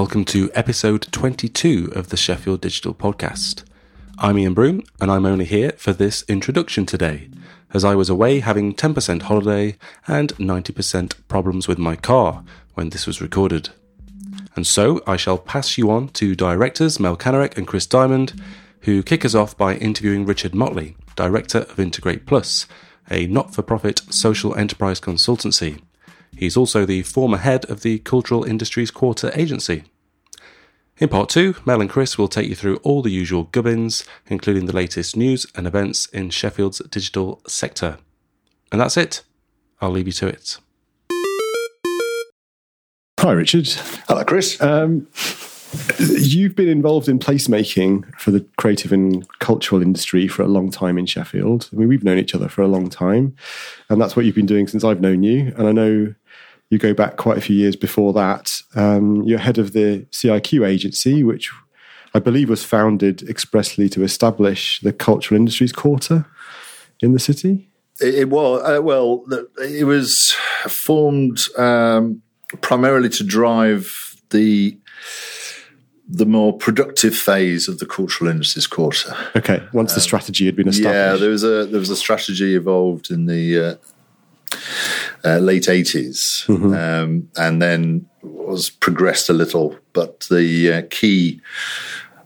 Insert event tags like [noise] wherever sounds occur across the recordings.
welcome to episode 22 of the Sheffield Digital Podcast. I'm Ian Broom, and I'm only here for this introduction today, as I was away having 10% holiday and 90% problems with my car when this was recorded. And so I shall pass you on to directors Mel Kanarek and Chris Diamond, who kick us off by interviewing Richard Motley, director of Integrate Plus, a not for profit social enterprise consultancy. He's also the former head of the Cultural Industries Quarter Agency. In part two, Mel and Chris will take you through all the usual gubbins, including the latest news and events in Sheffield's digital sector. And that's it. I'll leave you to it. Hi, Richard. Hello, Chris. Um, you've been involved in placemaking for the creative and cultural industry for a long time in Sheffield. I mean, we've known each other for a long time, and that's what you've been doing since I've known you. And I know you go back quite a few years before that. Um, you're head of the CIQ agency, which I believe was founded expressly to establish the cultural industries quarter in the city. It, it was uh, well. It was formed um, primarily to drive the the more productive phase of the cultural industries quarter. Okay, once the strategy had been established. Yeah, there was a there was a strategy evolved in the uh, uh, late 80s Mm-hmm. um, and then was progressed a little. But the uh, key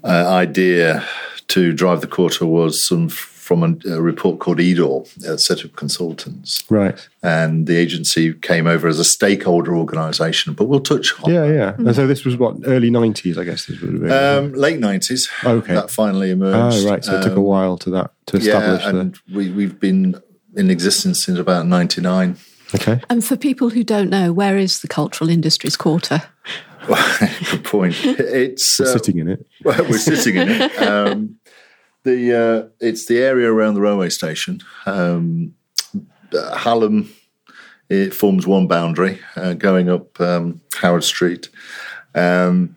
uh, idea to drive the quarter was some from a, a report called EDOR, a set of consultants. Right. And the agency came over as a stakeholder organisation, but we'll touch on Yeah, yeah. And so this was what early nineties, I guess. This would have been. um, late 90s. Okay. That finally emerged. oh, right. So it took a Um, while to that to establish Yeah, and we, we've been in existence since about 99. The. Okay. And for people who don't know, where is the Cultural Industries Quarter? [laughs] Good point. It's uh, Sitting in it. [laughs] well, we're sitting in it. Um, the uh, it's the area around the railway station. Um, uh, Hallam it forms one boundary uh, going up um, Howard Street, um,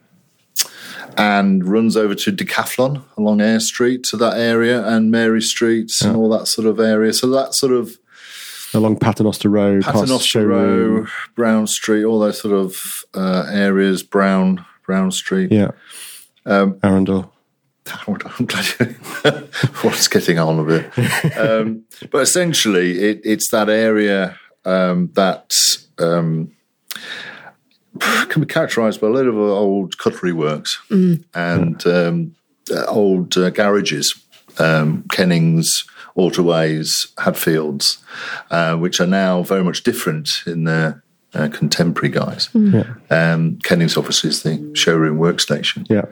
and runs over to Decathlon along Eyre Street to that area and Mary Street and all that sort of area. So that sort of Along Paternoster Row, Paternoster. Row, Brown Street, all those sort of uh, areas. Brown Brown Street. Yeah. Um, Arundel. [laughs] I'm glad you, [laughs] what's getting on a bit. [laughs] Um, but essentially, it, it's that area um, that um, can be characterised by a lot of old cutlery works and um, uh, old uh, garages, um, Kennings, Autoways, Hadfields, uh, which are now very much different in their uh, contemporary guise. Um, Kennings, obviously, is the showroom workstation. Yeah.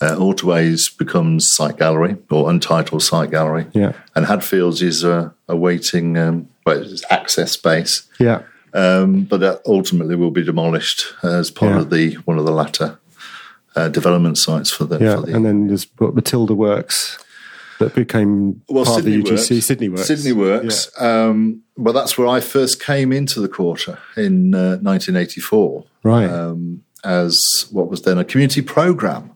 Uh, Autoways becomes site gallery or untitled site gallery. Yeah. And Hadfields is a, a waiting, um, well, it's access space, Yeah. um, but that ultimately will be demolished as part Yeah. of the one of the latter uh, development sites for the. Yeah. For the And then there's Matilda Works that became well, part Sydney of the UGC. Works. Sydney Works. Sydney Works. Um, well, that's where I first came into the quarter in uh, 1984. Right. um, as what was then a community program.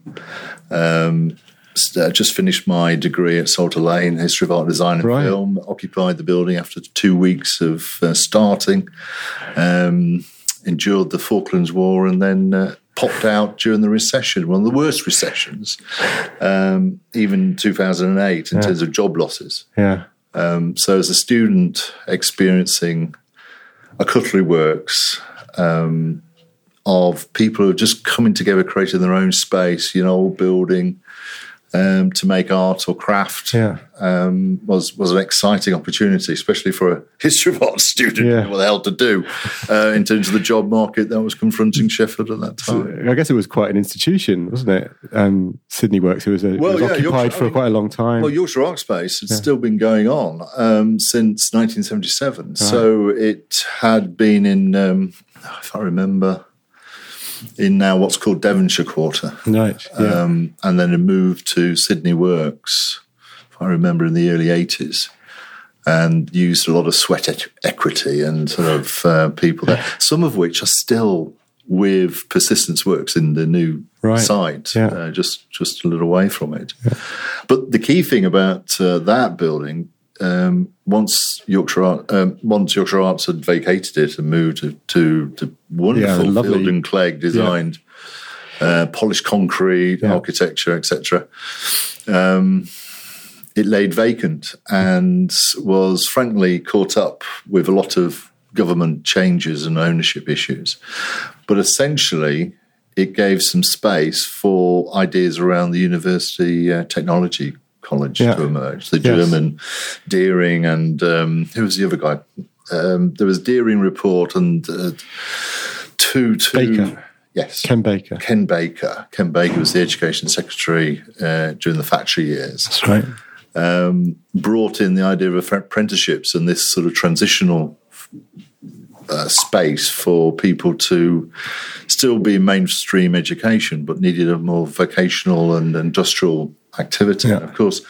Um, s- uh, just finished my degree at Salter Lane, History of Art Design and Right. Film. Occupied the building after two weeks of uh, starting. Um, endured the Falklands War and then uh, popped out during the recession, one of the worst recessions, um, even 2008 in terms of job losses. yeah. Um, so, as a student experiencing a cutlery works um, of people who are just coming together, creating their own space, you know, old building um, to make art or craft, Yeah. um, was was an exciting opportunity, especially for a [laughs] history of art student. Yeah. What the hell to do uh, in terms of the job market that was confronting Sheffield at that time? I guess it was quite an institution, wasn't it? Um, Sydney Works. It was, a, it was yeah, occupied Yorkshire- for I mean- quite a long time. Well, Yorkshire Art Space had still been going on um, since 1977. So it had been in, um, if I remember, in now what's called Devonshire Quarter. right. Yeah. Um, and then it moved to Sydney Works, if I remember, in the early 80s. And used a lot of sweat e- equity and sort of uh, people there, some of which are still with Persistence Works in the new Right. site, Yeah. uh, just just a little way from it. But the key thing about uh, that building, um, once Yorkshire um, once Yorkshire Arts had vacated it and moved to to, to wonderful lovely- Fielden Clegg designed uh, polished concrete, architecture, etc. Um, it laid vacant and was frankly caught up with a lot of government changes and ownership issues. But essentially, it gave some space for ideas around the university uh, technology college Yeah. to emerge. The Yes. German Dearing and um, who was the other guy? Um, there was Dearing report and uh, two two. Baker. Yes, Ken Baker. Ken Baker. Ken Baker was the education secretary uh, during the Thatcher years. That's right. Um, brought in the idea of apprenticeships and this sort of transitional uh, space for people to still be in mainstream education, but needed a more vocational and industrial activity. Yeah. And of course,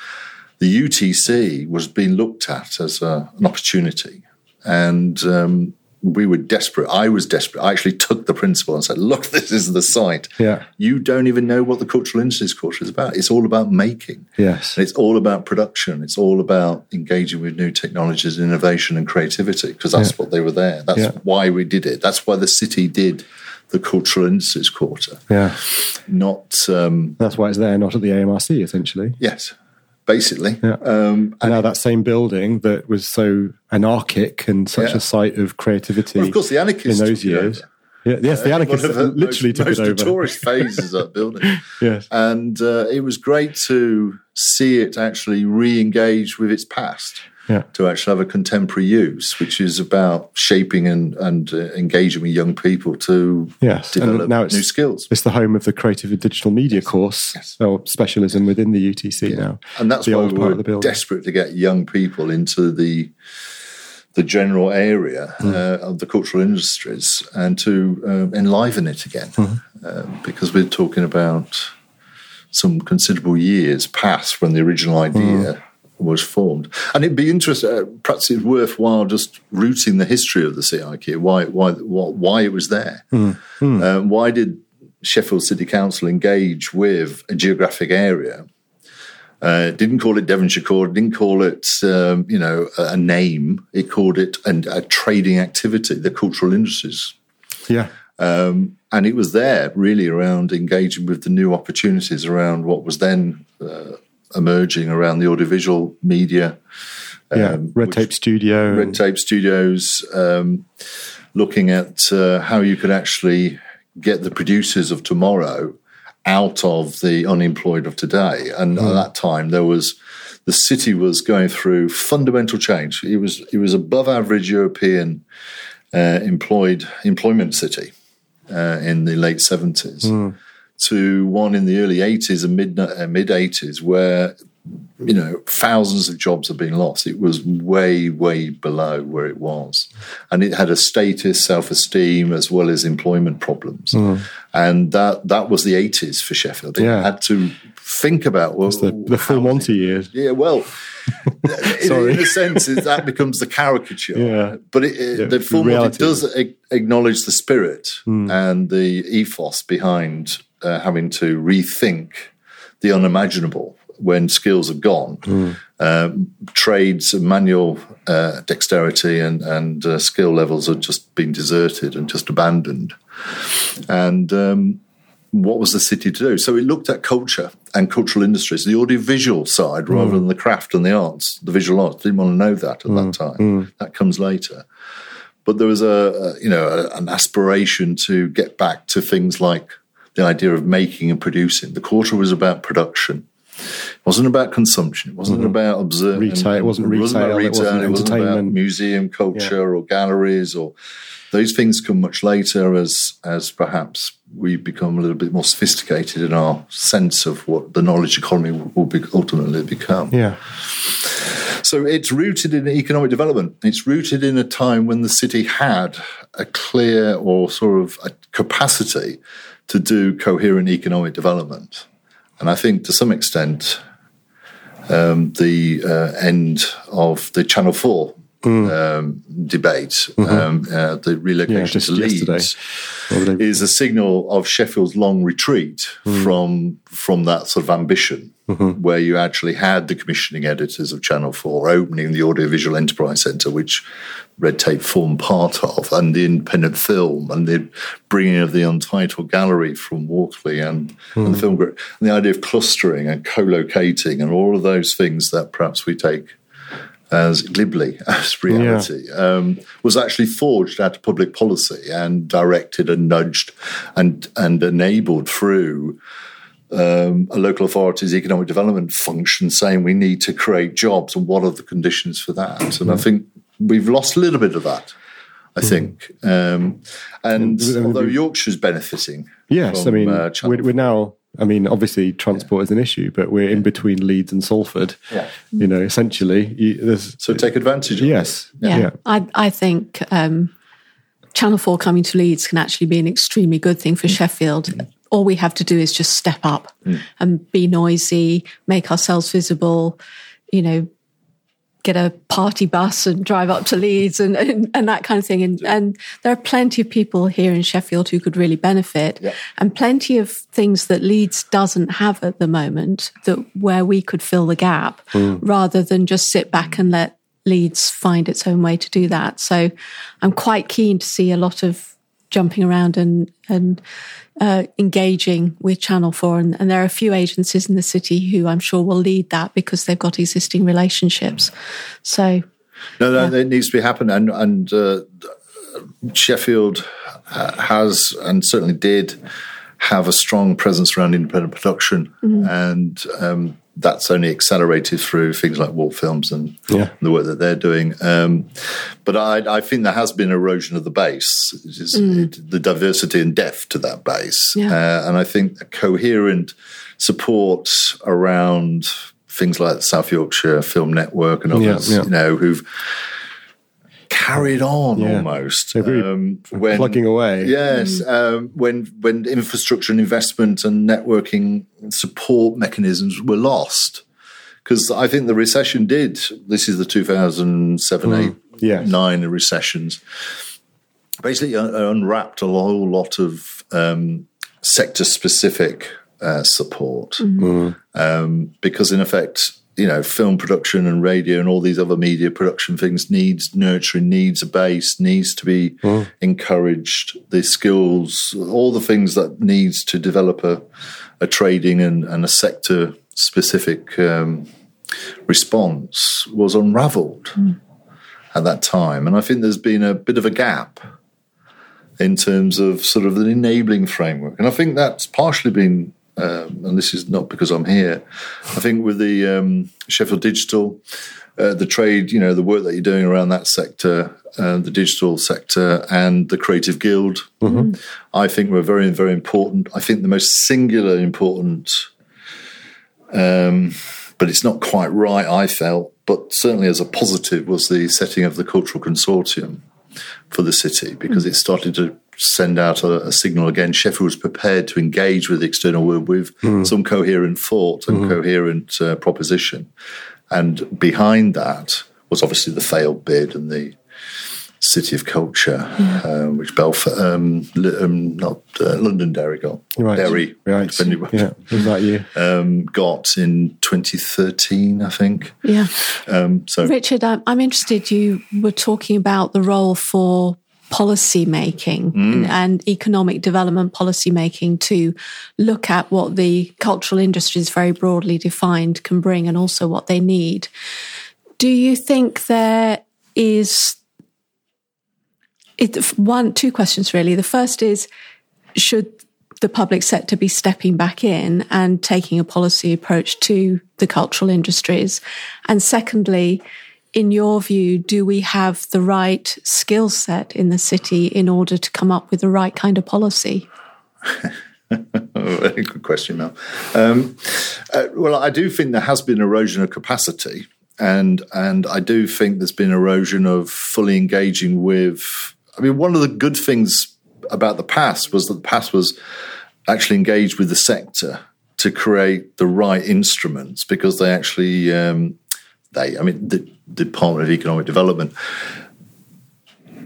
the UTC was being looked at as a, an opportunity, and um, we were desperate. I was desperate. I actually took the principal and said, "Look, [laughs] this is the site. Yeah. You don't even know what the cultural industries course is about. It's all about making. Yes. And it's all about production. It's all about engaging with new technologies, innovation, and creativity because that's what they were there. That's Yeah. why we did it. That's why the city did the cultural industries quarter. Yeah. Not um, That's why it's there, not at the AMRC, essentially. yes, basically. Yeah. Um, And now that same building that was so anarchic and such Yeah. a site of creativity well, of course, the anarchists in those years. Yeah, yes, the anarchists the literally most, took most it over. notorious phases of that [laughs] building. Yes. And uh, it was great to see it actually re-engage with its past. Yeah. To actually have a contemporary use, which is about shaping and, and uh, engaging with young people to Yes, and develop now it's- new skills. It's the home of the creative and digital media course, Yes. or specialism within the UTC now. And that's the why old we part of the building. desperate to get young people into the the general area Hmm. uh, of the cultural industries and to uh, enliven it again, Hmm. uh, because we're talking about some considerable years past when the original idea. Hmm. Was formed, and it'd be interesting. Uh, perhaps it's worthwhile just rooting the history of the CIQ. Why, why, why, why it was there? Hmm. Um, why did Sheffield City Council engage with a geographic area uh, didn't call it Devonshire Court, didn't call it, um, you know, a, a name. It called it an, a trading activity, the cultural industries. Yeah, Um, and it was there really around engaging with the new opportunities around what was then uh, emerging around the audiovisual media. yeah. um, Red Tape Studio. Red Tape Studios, um, looking at uh, how you could actually get the producers of tomorrow out of the unemployed of today. And at that time, there was the city was going through fundamental change. It was it was above average European uh, employed employment city uh, in the late seventies. To one in the early 80s and mid uh, mid 80s, where you know, thousands of jobs have been lost. It was way, way below where it was. And it had a status, self esteem, as well as employment problems. And that, that was the 80s for Sheffield. It Yeah. had to think about well, the, the full Monty years. Yeah, well, [laughs] in, in a sense, that becomes the caricature. Yeah. But it, it, Yeah, the full reality. Hmm. does acknowledge the spirit and the ethos behind uh, having to rethink the unimaginable when skills have gone. Hmm. Um, trades, and manual uh, dexterity, and, and uh, skill levels have just been deserted and just abandoned. And um, what was the city to do? So it looked at culture and cultural industries, the audiovisual side rather than the craft and the arts, the visual arts. Didn't want to know that at that time. That comes later. But there was a, a you know a, an aspiration to get back to things like the idea of making and producing. The quarter was about production. It wasn't about consumption. It wasn't mm-hmm. about observing. Retail- it wasn't about retail, it wasn't It wasn't about museum culture or galleries or those things come much later as as perhaps we become a little bit more sophisticated in our sense of what the knowledge economy will, will be ultimately become. Yeah, So it's rooted in economic development. It's rooted in a time when the city had a clear or sort of a capacity to do coherent economic development. And I think to some extent, um, the uh, end of the Channel 4 um, debate, um, uh, the relocation just to Leeds, yesterday. is a signal of Sheffield's long retreat from from that sort of ambition, where you actually had the commissioning editors of Channel Four opening the Audiovisual Enterprise Centre, which Red Tape formed part of, and the independent film, and the bringing of the Untitled Gallery from Walkley and, and the film group, and the idea of clustering and co-locating and all of those things that perhaps we take as glibly [laughs] as reality um, was actually forged out of public policy and directed and nudged and and enabled through um, a local authority's economic development function saying we need to create jobs and what are the conditions for that. And I think we've lost a little bit of that I think. Um, and And- although Yorkshire's benefiting Yes, from, I mean uh, we're, we're now. I mean, obviously, transport is an issue, but we're in between Leeds and Salford. Yeah. You know, essentially, you, so take advantage of it. yes, Yeah, I, I think um, Channel 4 coming to Leeds can actually be an extremely good thing for mm. Sheffield. Mm. All we have to do is just step up mm. and be noisy, make ourselves visible, you know, get a party bus and drive up to Leeds and, and, and that kind of thing. And, and there are plenty of people here in Sheffield who could really benefit Yeah. and plenty of things that Leeds doesn't have at the moment that where we could fill the gap hmm. rather than just sit back and let Leeds find its own way to do that. So I'm quite keen to see a lot of jumping around and, and uh, engaging with Channel 4. And, and there are a few agencies in the city who I'm sure will lead that because they've got existing relationships. So No, no, it needs to be happening, and and uh, Sheffield uh, has and certainly did have a strong presence around independent production, and um, that's only accelerated through things like Warp Films and Yeah. the work that they're doing. Um, but I, I think there has been erosion of the base, it is the diversity and depth to that base, Yeah. uh, and I think a coherent support around things like the South Yorkshire Film Network and Yeah, others, yeah. you know, who've carried on Yeah. almost They're very um, when plugging away. Yes, um, when when infrastructure and investment and networking support mechanisms were lost, because I think the recession did. This is the two thousand seven, eight, Yes. nine recessions. Basically, un- unwrapped a whole lot of um, sector specific uh, support um, because in effect, you know, film production and radio and all these other media production things needs nurturing, needs a base, needs to be encouraged. The skills, all the things that needs to develop a, a trading and, and a sector specific um, response was unravelled at that time, and I think there's been a bit of a gap in terms of sort of an enabling framework. And I think that's partially been, um, and this is not because I'm here, I think with the um, Sheffield Digital, uh, the trade, you know, the work that you're doing around that sector, uh, the digital sector, and the Creative Guild, I think were very, very important. I think the most singular important, um, but it's not quite right, I felt, but certainly as a positive, was the setting of the Cultural Consortium for the city because it started to send out a, a signal again. Sheffield was prepared to engage with the external world with some coherent thought and coherent uh, proposition. And behind that was obviously the failed bid and the City of Culture, um, which Belfast, um, Li- um, not uh, Londonderry got, Right. Derry, Right. depending Yeah. Was that you? [laughs] um, got in 2013, I think. yeah. Um, so Richard, I'm, I'm interested. You were talking about the role for policy making mm. and, and economic development policy making to look at what the cultural industries, very broadly defined, can bring and also what they need. Do you think there is it, one, two questions really? The first is should the public sector be stepping back in and taking a policy approach to the cultural industries? And secondly, in your view, do we have the right skill set in the city in order to come up with the right kind of policy? [laughs] Very good question, Mel. Um, uh, well, I do think there has been erosion of capacity, and and I do think there's been erosion of fully engaging with. I mean, one of the good things about the past was that the past was actually engaged with the sector to create the right instruments because they actually um, they, I mean, the Department of Economic Development,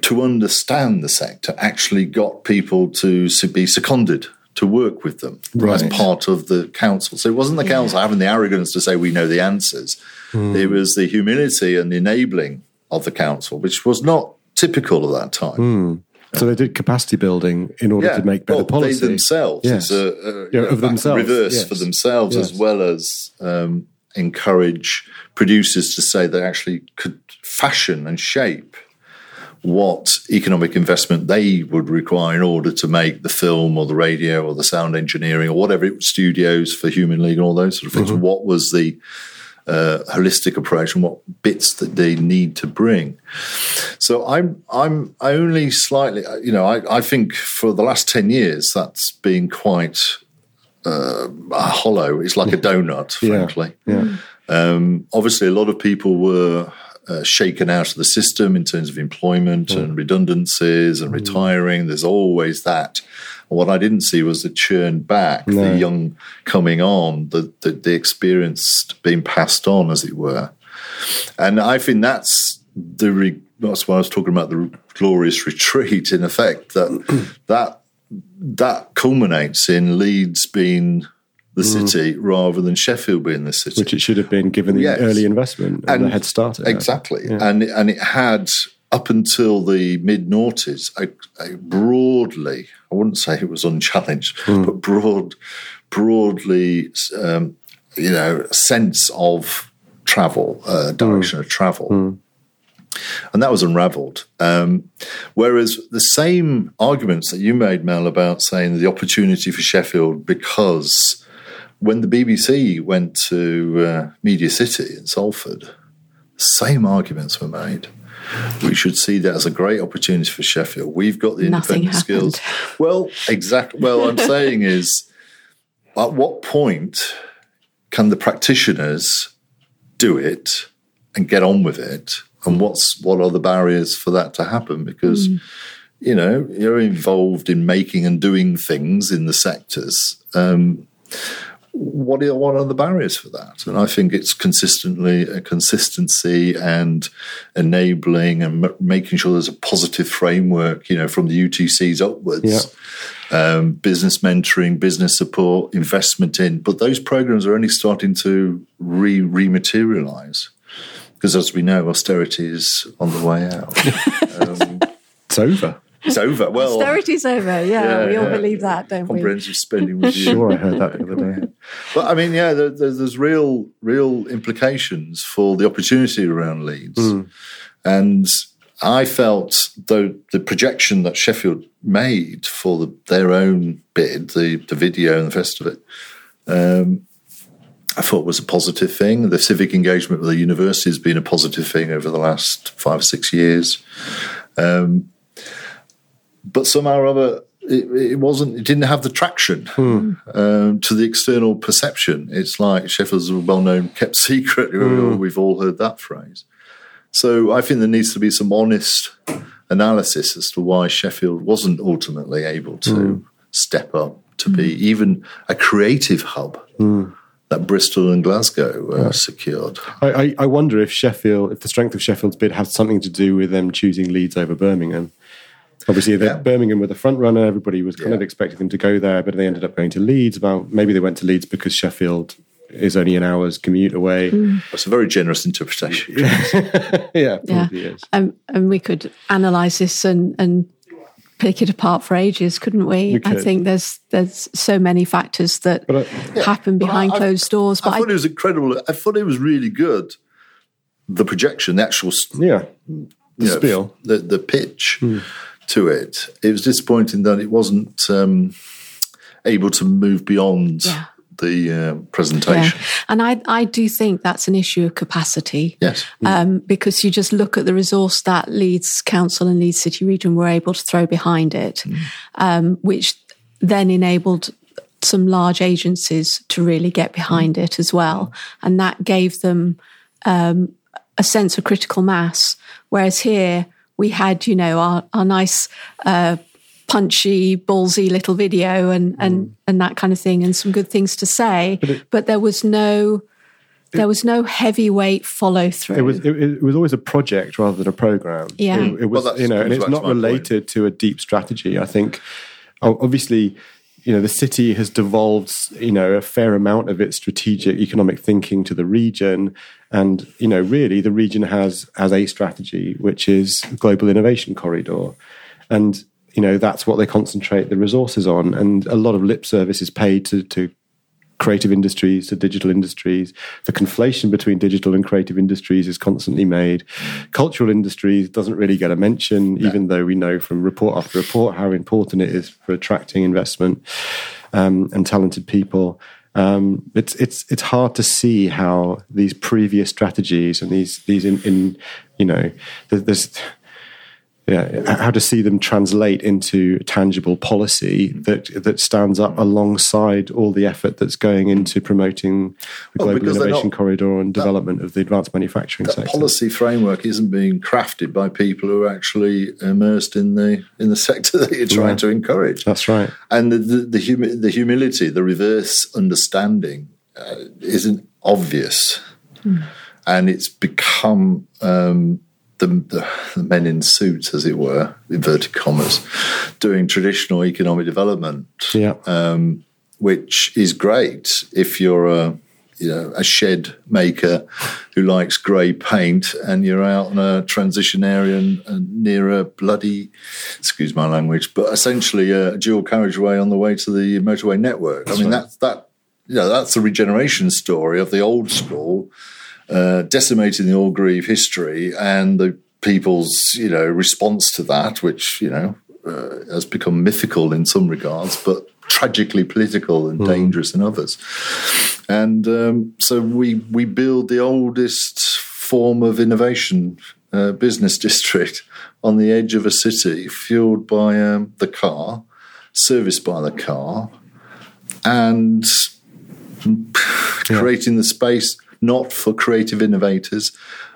to understand the sector, actually got people to be seconded to work with them Right. as part of the council. So it wasn't the council having the arrogance to say we know the answers. It was the humility and the enabling of the council, which was not typical of that time. So they did capacity building in order to make better well, policy. They themselves, Yes. a, a, Yeah, a of themselves, reverse yes. for themselves, as well as um, encourage producers to say they actually could fashion and shape what economic investment they would require in order to make the film or the radio or the sound engineering or whatever it was, studios for Human League and all those sort of Mm-hmm. things. What was the uh, holistic approach and what bits that they need to bring? So I'm I'm only slightly you know I, I think for the last ten years that's been quite uh, hollow. It's like a donut, frankly. yeah. Um, obviously, a lot of people were uh, shaken out of the system in terms of employment and redundancies and retiring. There's always that. What I didn't see was the churn back, No. the young coming on, the, the the experience being passed on, as it were. And I think that's the re- that's why I was talking about the glorious [laughs] retreat. In effect, that that that culminates in Leeds being the city rather than Sheffield being the city. Which it should have been given the Yes. early investment and, the head start. Exactly, and and it had up until the mid noughties a, a broadly, I wouldn't say it was unchallenged, but broad, broadly, um, you know, sense of travel, uh, direction of travel. And that was unravelled. Um, whereas the same arguments that you made, Mel, about saying the opportunity for Sheffield because when the BBC went to uh, Media City in Salford, the same arguments were made. We should see that as a great opportunity for Sheffield. We've got the Nothing independent skills. Well, exactly. Well, I'm saying [laughs] is, at what point can the practitioners do it and get on with it? And what's what are the barriers for that to happen? Because you know you're involved in making and doing things in the sectors. Um, what are what are the barriers for that? And I think it's consistently a consistency and enabling and m- making sure there's a positive framework. You know, from the UTCs upwards, um, business mentoring, business support, investment in. But those programs are only starting to re rematerialize because, as we know, austerity is on the way out. [laughs] um, It's over. it's over. Well, Austerity's over. Yeah, Yeah, we all yeah. believe that, don't we? comprehensive spending review. Sure, I heard that the other day. But I mean, yeah, there, there's, there's real, real implications for the opportunity around Leeds, and I felt though the projection that Sheffield made for the, their own bid, the the video and the rest of it, um, I thought was a positive thing. The civic engagement with the university has been a positive thing over the last five or six years. Um, but somehow or other, it, it wasn't. It didn't have the traction hmm. um, to the external perception. It's like Sheffield's a well-known kept [laughs] secret. Hmm. We've all heard that phrase. So I think there needs to be some honest analysis as to why Sheffield wasn't ultimately able to hmm. step up to be even a creative hub that Bristol and Glasgow uh, secured. I, I, I wonder if Sheffield, if the strength of Sheffield's bid had something to do with them choosing Leeds over Birmingham. Obviously, Yeah. Birmingham were the front runner. Everybody was kind of expecting them to go there, but they ended up going to Leeds. Well, maybe they went to Leeds because Sheffield is only an hour's commute away. That's a very generous interpretation. [laughs] yeah, Yeah, is. um, and we could analyze this and and pick it apart for ages, couldn't we? We I think there's there's so many factors that But I- happen behind I- closed doors. But I I, thought it was incredible. I thought it was really good. The projection, the actual Yeah, the you know, spiel. the the pitch to it. It was disappointing that it wasn't um, able to move beyond Yeah. The uh, yeah, presentation. and I I do think that's an issue of capacity. Yes, um, because you just look at the resource that Leeds Council and Leeds City Region were able to throw behind it, um, which then enabled some large agencies to really get behind it as well. And that gave them um, a sense of critical mass. Whereas here we had, you know, our, our nice, uh, punchy, ballsy little video and, and, mm. and that kind of thing and some good things to say, but there was no there was no heavyweight follow through. It was it, it was always a project rather than a program. Yeah. it, it was Well, you know, and it's not to my point. related to a deep strategy. I think obviously, you know, the city has devolved you know a fair amount of its strategic economic thinking to the region, and you know, really, the region has has a strategy which is global innovation corridor, and you know that's what they concentrate the resources on, and a lot of lip service is paid to to creative industries to digital industries. The conflation between digital and creative industries is constantly made. Cultural industries doesn't really get a mention, even though we know from report after report how important it is for attracting investment um, and talented people. Um, it's it's it's hard to see how these previous strategies and these these in, in you know there- there's yeah, how to see them translate into tangible policy that that stands up alongside all the effort that's going into promoting the Well, global because innovation not- corridor and development of the advanced manufacturing that sector. policy framework isn't being crafted by people who are actually immersed in the in the [laughs] sector that you're trying Yeah. to encourage. That's right. and the the, the, humi- the humility, the reverse understanding, uh, isn't obvious, and it's become um, the, the the men in suits, as it were, inverted commas, doing traditional economic development, Yeah. um, which is great if you're a you know a shed maker who likes grey paint and you're out in a transition area and, and near a bloody excuse my language but essentially a dual carriageway on the way to the motorway network. I mean that's that you know that's the regeneration story of the old school uh, decimating the Orgreave history and the people's you know response to that, which you know uh, has become mythical in some regards, but tragically political and dangerous in others. And um, so we we build the oldest form of innovation uh, business [laughs] district on the edge of a city, fueled by um, the car, serviced by the car, and creating the space not for creative innovators,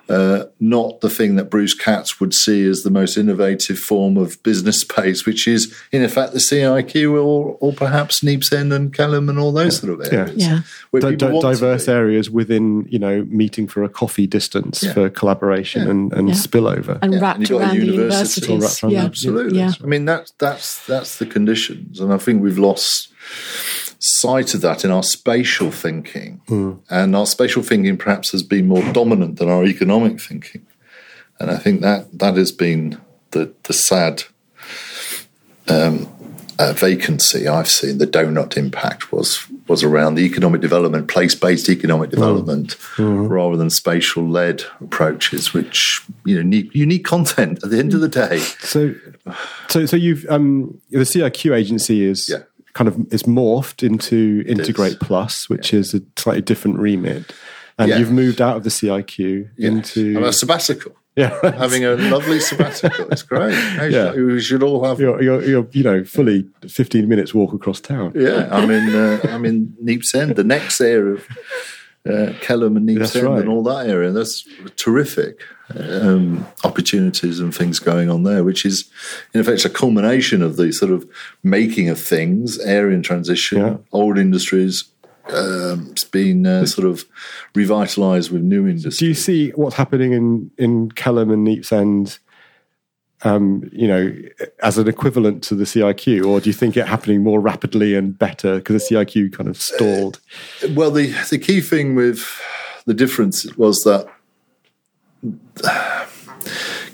uh, not the thing that Bruce Katz would see as the most innovative form of business space, which is in effect the CIQ or, or perhaps Neepsend and Kelham and all those sort of areas. Yeah. Where Di- people di- want to diverse areas within you know meeting for a coffee distance Yeah. for collaboration Yeah. and, and Yeah. spillover. and Yeah, wrapped and you've got a around the university. universities. Wrapped around yeah. Absolutely. Yeah. I mean that's that's that's the conditions, and I think we've lost sight of that in our spatial thinking, and our spatial thinking perhaps has been more dominant than our economic thinking, and I think that that has been the the sad. Um, uh, vacancy I've seen, the donut impact was was around the economic development, place based economic development, rather than spatial led approaches, which you know need unique content at the end of the day. So, so, so you've um, the CIQ agency is Yeah. Kind of is morphed into Integrate Plus, which is a slightly different remit, and Yeah. you've moved out of the CIQ into I'm a sabbatical. yeah. Having a lovely sabbatical. It's great. Yeah. We should all have. You're, you're, you're, you know, fully 15 minutes walk across town. Yeah, I'm in. Uh, I'm in Neepsend, the next area of uh, and Neepsend, right. and all that area. That's terrific um, opportunities and things going on there, which is in effect a culmination of the sort of making of things, area in transition, Yeah. old industries. Um, it's been uh, sort of revitalised with new industries. Do you see what's happening in, in Kelham and Neepsend, um, you know, as an equivalent to the CIQ, or do you think it happening more rapidly and better because the CIQ kind of stalled? Well, the the key thing with the difference was that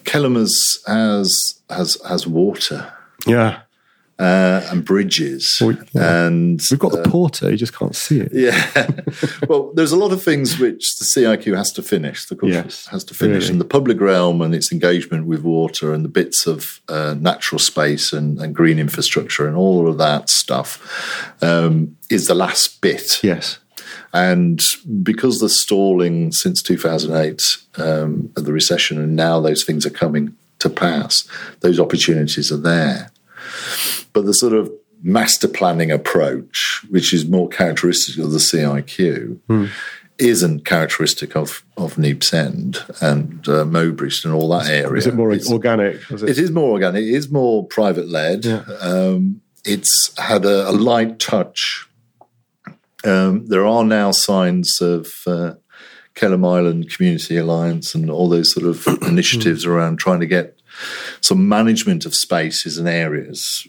Kelham has has has, has water Yeah. Uh, and bridges, yeah. and We've got the porter, you just can't see it. yeah. [laughs] well, there's a lot of things which the CIQ has to finish. The course Yes, has to finish really. in the public realm and its engagement with water and the bits of uh, natural space and, and green infrastructure and all of that stuff um, is the last bit. Yes. And because the stalling since 2008 um, of the recession, and now those things are coming to pass, those opportunities are there. But the sort of master planning approach, which is more characteristic of the CIQ, isn't characteristic of, of Neepsend and uh, Mowbridge and all that area. Is it more It's- organic? It? it is more organic. It is more private led. Um, it's had a, a light touch. Um, there are now signs of uh, Kelham Island Community Alliance and all those sort of [clears throat] initiatives around trying to get some management of spaces and areas,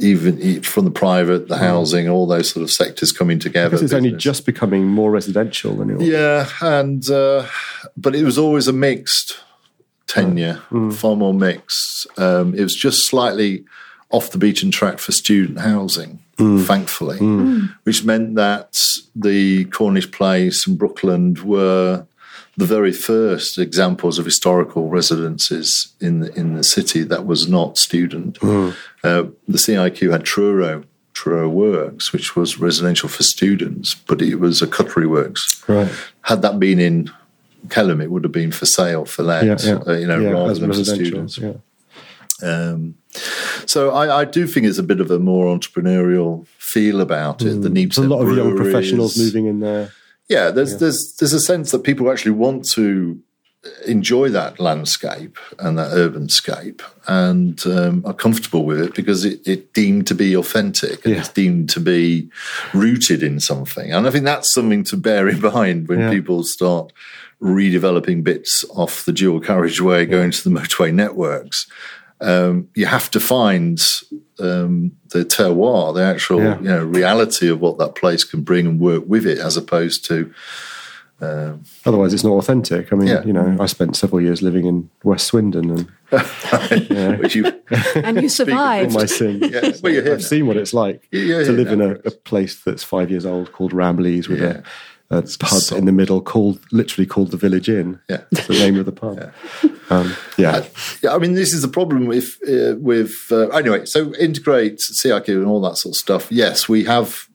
even from the private, the hmm. housing, all those sort of sectors coming together. Because it's only just becoming more residential than it was. Yeah, and uh, but it was always a mixed tenure, hmm. Hmm. far more mixed. Um, it was just slightly off the beaten track for student housing, thankfully, which meant that the Cornish Place and Brooklyn were the very first examples of historical residences in the, in the city that was not student. Uh, the CIQ had Truro. Truro Works, which was residential for students, but it was a cutlery works Right. had that been in Kelham, it would have been for sale, for let, Yeah, yeah. Uh, you know, yeah, rather than for students. Yeah. Um, so I, I do think it's a bit of a more entrepreneurial feel about it. The need There's a lot of young professionals moving in there. Yeah, there's there's there's a sense that people actually want to enjoy that landscape and that urban scape and um, are comfortable with it because it, it deemed to be authentic and Yeah. it's deemed to be rooted in something. And I think that's something to bear in mind when Yeah. people start redeveloping bits off the dual carriageway going to the motorway networks. Um, you have to find um, the terroir, the actual Yeah. you know reality of what that place can bring and work with it, as opposed to Otherwise, it's not authentic. I mean, Yeah. you know, I spent several years living in West Swindon, and [laughs] which you And you [laughs] survived. my sin. Yeah, well, you're here I've now. seen what it's like you're to here live in a, a place that's five years old called Ramleaze with Yeah. a, a pub so- in the middle called literally called the Village Inn. Yeah. It's the name of the pub. Um, yeah. Yeah, I mean, this is the problem with uh, with uh, anyway. So integrate CIQ and all that sort of stuff. Yes, we have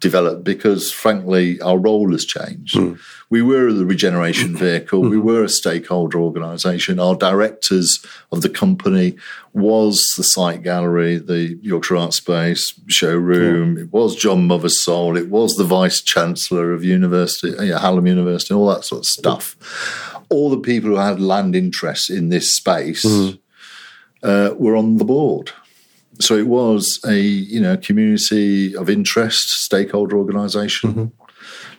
developed because, frankly, our role has changed. Hmm. We were the regeneration [clears throat] vehicle. We hmm. were a stakeholder organisation. Our directors of the company was the site gallery, the Yorkshire Art Space showroom. It was John Mothersole. It was the vice chancellor of university, yeah, Hallam University, all that sort of stuff all the people who had land interests in this space hmm. uh, were on the board. So it was a you know community of interest, stakeholder organisation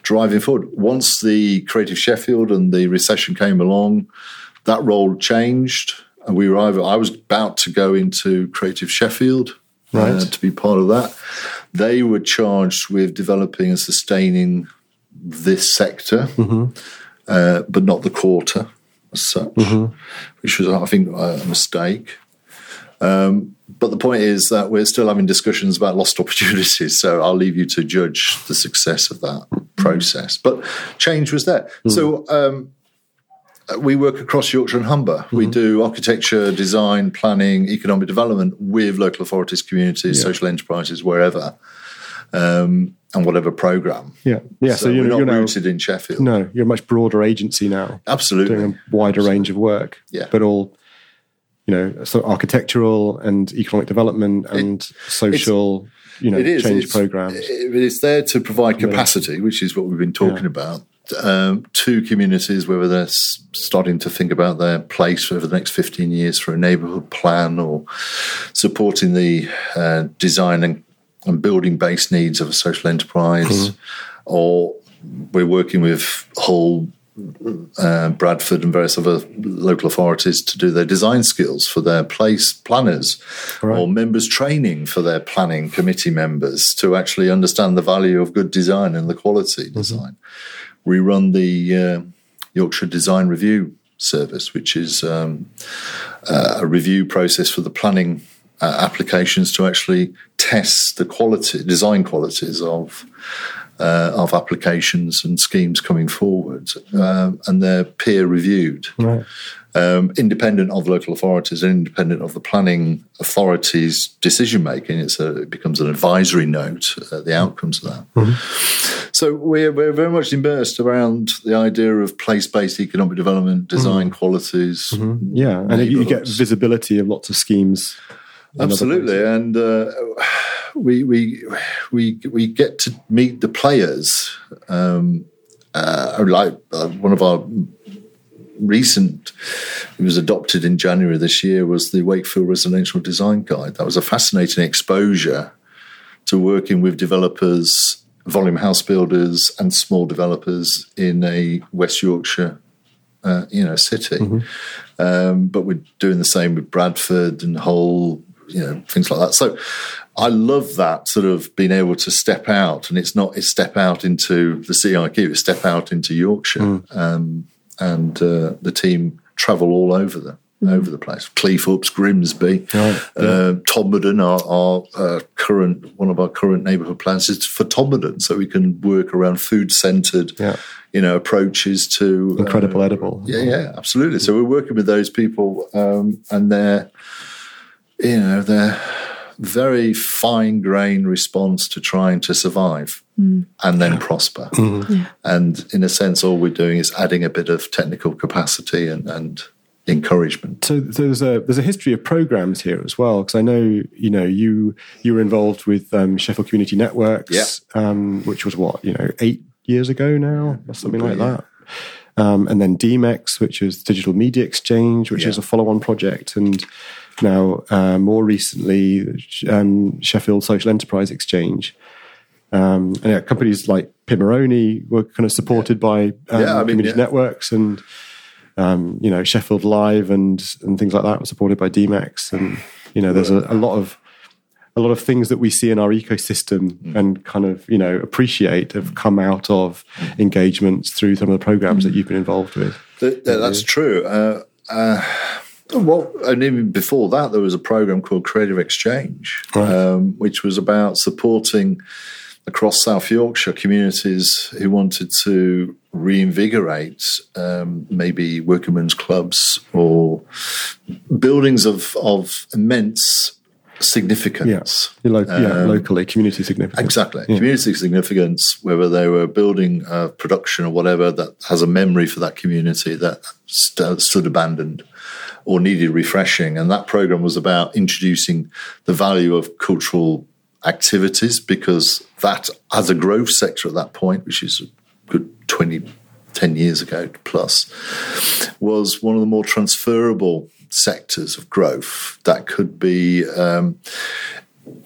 driving forward. Once the Creative Sheffield and the recession came along, that role changed, and we were either I was about to go into Creative Sheffield uh, Right. to be part of that. They were charged with developing and sustaining this sector uh, but not the quarter as such, which was, I think, a mistake. Um, but the point is that we're still having discussions about lost [laughs] opportunities. So I'll leave you to judge the success of that process. But change was there. So um, we work across Yorkshire and Humber. We do architecture, design, planning, economic development with local authorities, communities, social enterprises, wherever, um, and whatever program. Yeah. Yeah. So, So, you're, not you're now, rooted in Sheffield. no, you're a much broader agency now, Absolutely. doing a wider range of work. Yeah. But all, you know, so architectural and economic development and social, you know, It is change it's, programs. it- it's there to provide capacity, which is what we've been talking about, um, to communities, whether they're starting to think about their place over the next 15 years for a neighbourhood plan or supporting the uh, design and, and building base needs of a social enterprise, or we're working with Hull, uh, Bradford, and various other local authorities to do their design skills for their place planners, or members training for their planning committee members to actually understand the value of good design and the quality design. We run the uh, Yorkshire Design Review Service, which is um, uh, a review process for the planning uh, applications to actually test the quality, design qualities of uh, of applications and schemes coming forward, um, and they're peer reviewed, Right. um, independent of local authorities and independent of the planning authorities' decision making. It's a, it becomes an advisory note, uh, the outcomes of that. So we're, we're very much immersed around the idea of place based economic development, design qualities. Yeah. And you, you get visibility of lots of schemes. Absolutely, and uh, we we we we get to meet the players. Um, uh, like uh, one of our recent, it was adopted in January this year, was the Wakefield Residential Design Guide. That was a fascinating exposure to working with developers volume house builders and small developers in a West Yorkshire, uh, you know, city. Um, but we're doing the same with Bradford and Hull, you know, things like that. So I love that sort of being able to step out, and it's not it's step out into the CIQ, it's step out into Yorkshire, um, and uh, the team travel all over the over the place. Cleethorpes, Grimsby, Right, uh, Todmorden, our, our uh, current one of our current neighbourhood plans is for Todmorden, so we can work around food centred, Yeah. you know, approaches to uh, Incredible edible. yeah, yeah, absolutely. So we're working with those people, um, and they're, you know, they're very fine grained response to trying to survive and then prosper. And in a sense, all we're doing is adding a bit of technical capacity and, and encouragement. So there's a there's a history of programs here as well because I know you know you you were involved with um, Sheffield Community Networks, Yeah. um, which was what you know eight years ago now or something like Yeah. that. Um, and then DMEX, which is Digital Media Exchange, which Yeah. is a follow-on project, and now uh, more recently um, Sheffield Social Enterprise Exchange. Um, and yeah, companies like Pimoroni were kind of supported by um, Yeah, I mean, community yeah. networks and um, you know Sheffield Live and and things like that were supported by DMEX and you know there's a, a lot of a lot of things that we see in our ecosystem Mm. and kind of you know appreciate have come out of engagements through some of the programs that you've been involved with. That, that- that's true. Uh, uh, well, and even before that, there was a program called Creative Exchange, um, which was about supporting across South Yorkshire communities who wanted to reinvigorate um, maybe workingmen's clubs or buildings of, of immense Yeah, significance. Lo- yeah locally community significance. Exactly. Community significance, whether they were building a production or whatever that has a memory for that community that st- stood abandoned or needed refreshing. And that program was about introducing the value of cultural activities because that, as a growth sector at that point, which is a good 20, 10 years ago plus, was one of the more transferable sectors of growth that could be um,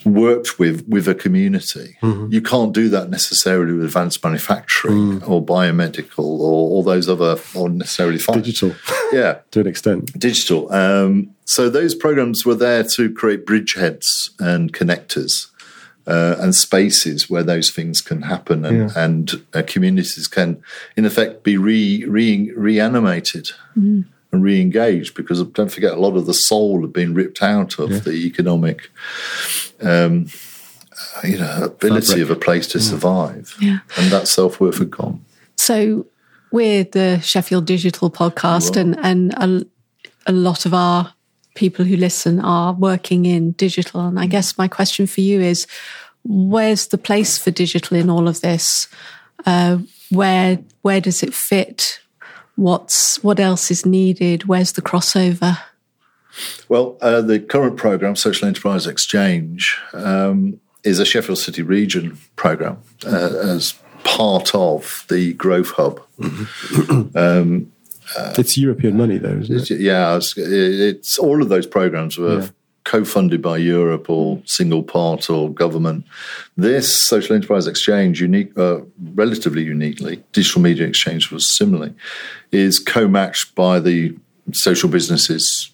worked with with a community. You can't do that necessarily with advanced manufacturing or biomedical or all those other or necessarily fi- Digital [laughs] Yeah, [laughs] to an extent. digital. Um, so those programs were there to create bridgeheads and connectors. Uh, and spaces where those things can happen, and, and uh, communities can, in effect, be re, re, reanimated and re-engaged. Because don't forget, a lot of the soul had been ripped out of the economic, um, uh, you know, ability of a place to survive, Yeah. and that self worth had gone. So we're the Sheffield Digital podcast, and and a, a lot of our people who listen are working in digital. And I guess my question for you is, where's the place for digital in all of this? Uh, where where does it fit? What's what else is needed? Where's the crossover? Well, uh, the current program, Social Enterprise Exchange, um, is a Sheffield City region program uh, as part of the Growth Hub. it's European money though, isn't it? It's- yeah, it's, it's all of those programs were Yeah. Co-funded by Europe or single part or government. This social enterprise exchange, unique, uh, relatively uniquely, digital media exchange was similarly, is co-matched by the social businesses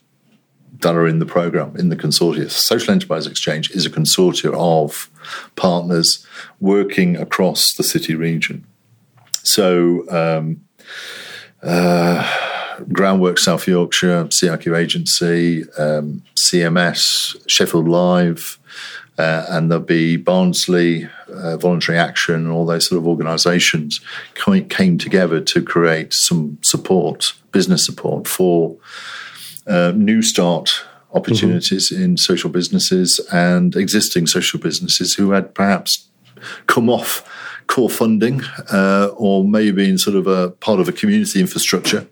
that are in the program in the consortia. Social enterprise exchange is a consortia of partners working across the city region. So. Um, Groundwork South Yorkshire, CIQ Agency, um, CMS, Sheffield Live, uh, and there'll be Barnsley, uh, Voluntary Action, and all those sort of organisations came, came together to create some support, business support for uh, new start opportunities in social businesses and existing social businesses who had perhaps come off core funding uh, or maybe in sort of a part of a community infrastructure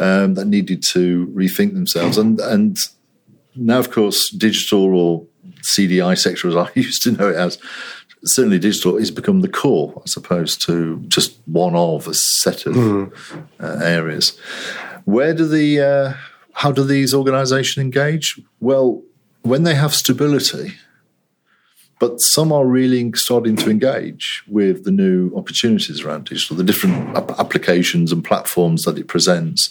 um, that needed to rethink themselves. And and now, of course, digital or CDI sector, as [laughs] I used to know it as, certainly digital has become the core, as opposed to just one of a set of uh, areas. Where do the uh, how do these organisations engage? Well, when they have stability, but some are really starting to engage with the new opportunities around digital, the different ap- applications and platforms that it presents,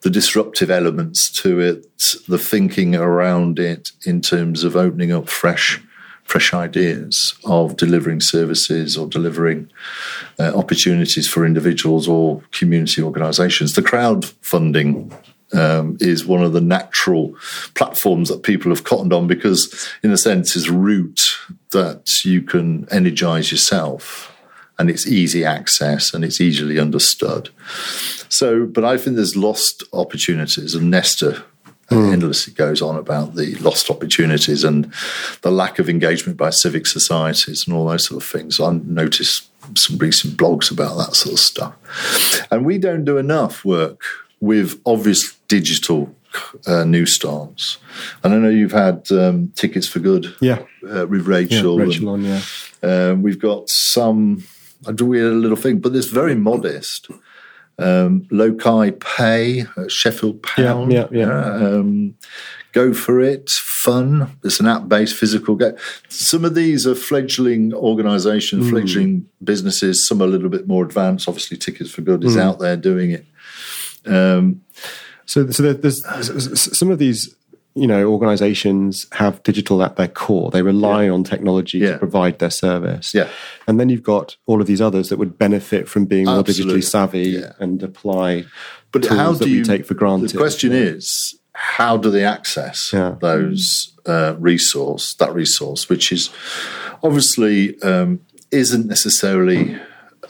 the disruptive elements to it, the thinking around it in terms of opening up fresh fresh ideas of delivering services or delivering uh, opportunities for individuals or community organizations. The crowdfunding um, is one of the natural platforms that people have cottoned on because, in a sense, is a route that you can energize yourself and it's easy access and it's easily understood. So, but I think there's lost opportunities, and Nesta mm. endlessly goes on about the lost opportunities and the lack of engagement by civic societies and all those sort of things. I noticed some recent blogs about that sort of stuff. And we don't do enough work with obvious digital uh, new starts. And I know you've had um, tickets for good, yeah, uh, with Rachel. Yeah, Rachel and, on, yeah. Uh, we've got some. I do a little thing, but it's very modest. Um, Loci Pay, uh, Sheffield Pound. Yeah, yeah, yeah. Um, go for it. Fun. It's an app-based physical game. Some of these are fledgling organisations, mm. fledgling businesses. Some are a little bit more advanced. Obviously, Tickets for Good is mm. out there doing it. Um, so, so there's, there's some of these you know organizations have digital at their core. They rely yeah. on technology yeah. to provide their service. Yeah. And then you've got all of these others that would benefit from being more digitally savvy yeah. and apply but how do you take for granted. The question is how do they access those uh, resource that resource which is obviously um, isn't necessarily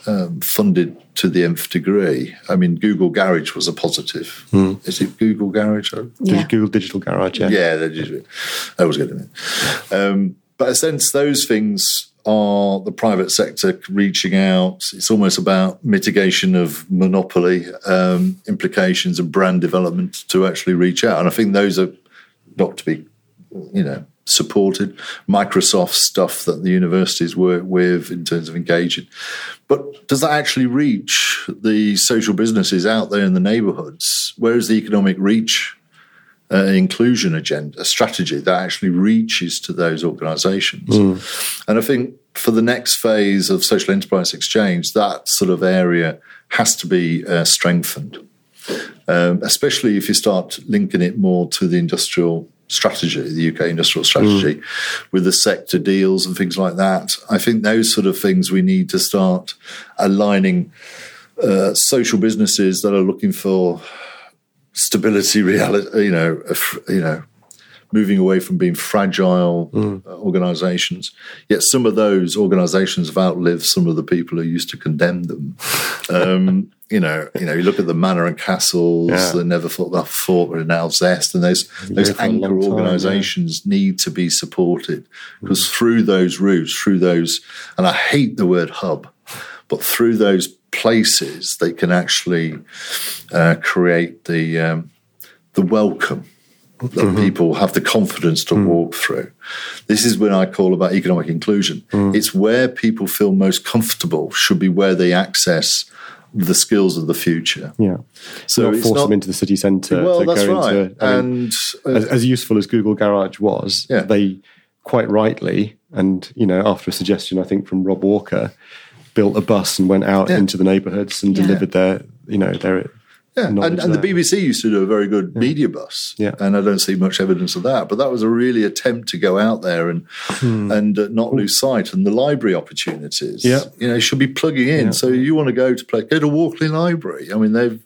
um, funded to the nth degree. I mean, Google Garage was a positive. Mm. Is it Google Garage? Yeah. Google Digital Garage, yeah. Yeah, I was getting it. Um, but a sense those things are the private sector reaching out. It's almost about mitigation of monopoly um, implications and brand development to actually reach out. And I think those are not to be, you know, supported. Microsoft stuff that the universities work with in terms of engaging. But does that actually reach the social businesses out there in the neighborhoods? Where is the economic reach? Uh, inclusion agenda, a strategy that actually reaches to those organizations. Mm. And I think for the next phase of social enterprise exchange, that sort of area has to be uh, strengthened, um, especially if you start linking it more to the industrial strategy, the UK industrial strategy, mm. with the sector deals and things like that. I think those sort of things we need to start aligning uh, social businesses that are looking for stability, reality, you know, you know, moving away from being fragile mm. organizations. Yet some of those organizations have outlived some of the people who used to condemn them. [laughs] Um, you know, you know, you look at the manor and castles, yeah. the never thought that fought were now zest, and those those anchor organisations yeah. need to be supported because mm. through those routes, through those, and I hate the word hub, but through those places, they can actually uh, create the um, the welcome that mm-hmm. people have the confidence to mm. walk through. This is when I call about economic inclusion. Mm. It's where people feel most comfortable should be where they access the skills of the future. Yeah. So force not, them into the city centre well, to that's go right. into. I mean, and uh, as, as, useful as Google Garage was, yeah. they quite rightly, and you know, after a suggestion I think from Rob Walker, built a bus and went out yeah. into the neighbourhoods and yeah. delivered their, you know, their yeah, and, and the BBC used to do a very good yeah. media bus, yeah. and I don't see much evidence of that. But that was a really attempt to go out there and hmm. and uh, not lose sight. And the library opportunities, yeah, you know, should be plugging in. Yeah. So you want to go to play, go to Walkley Library. I mean, they've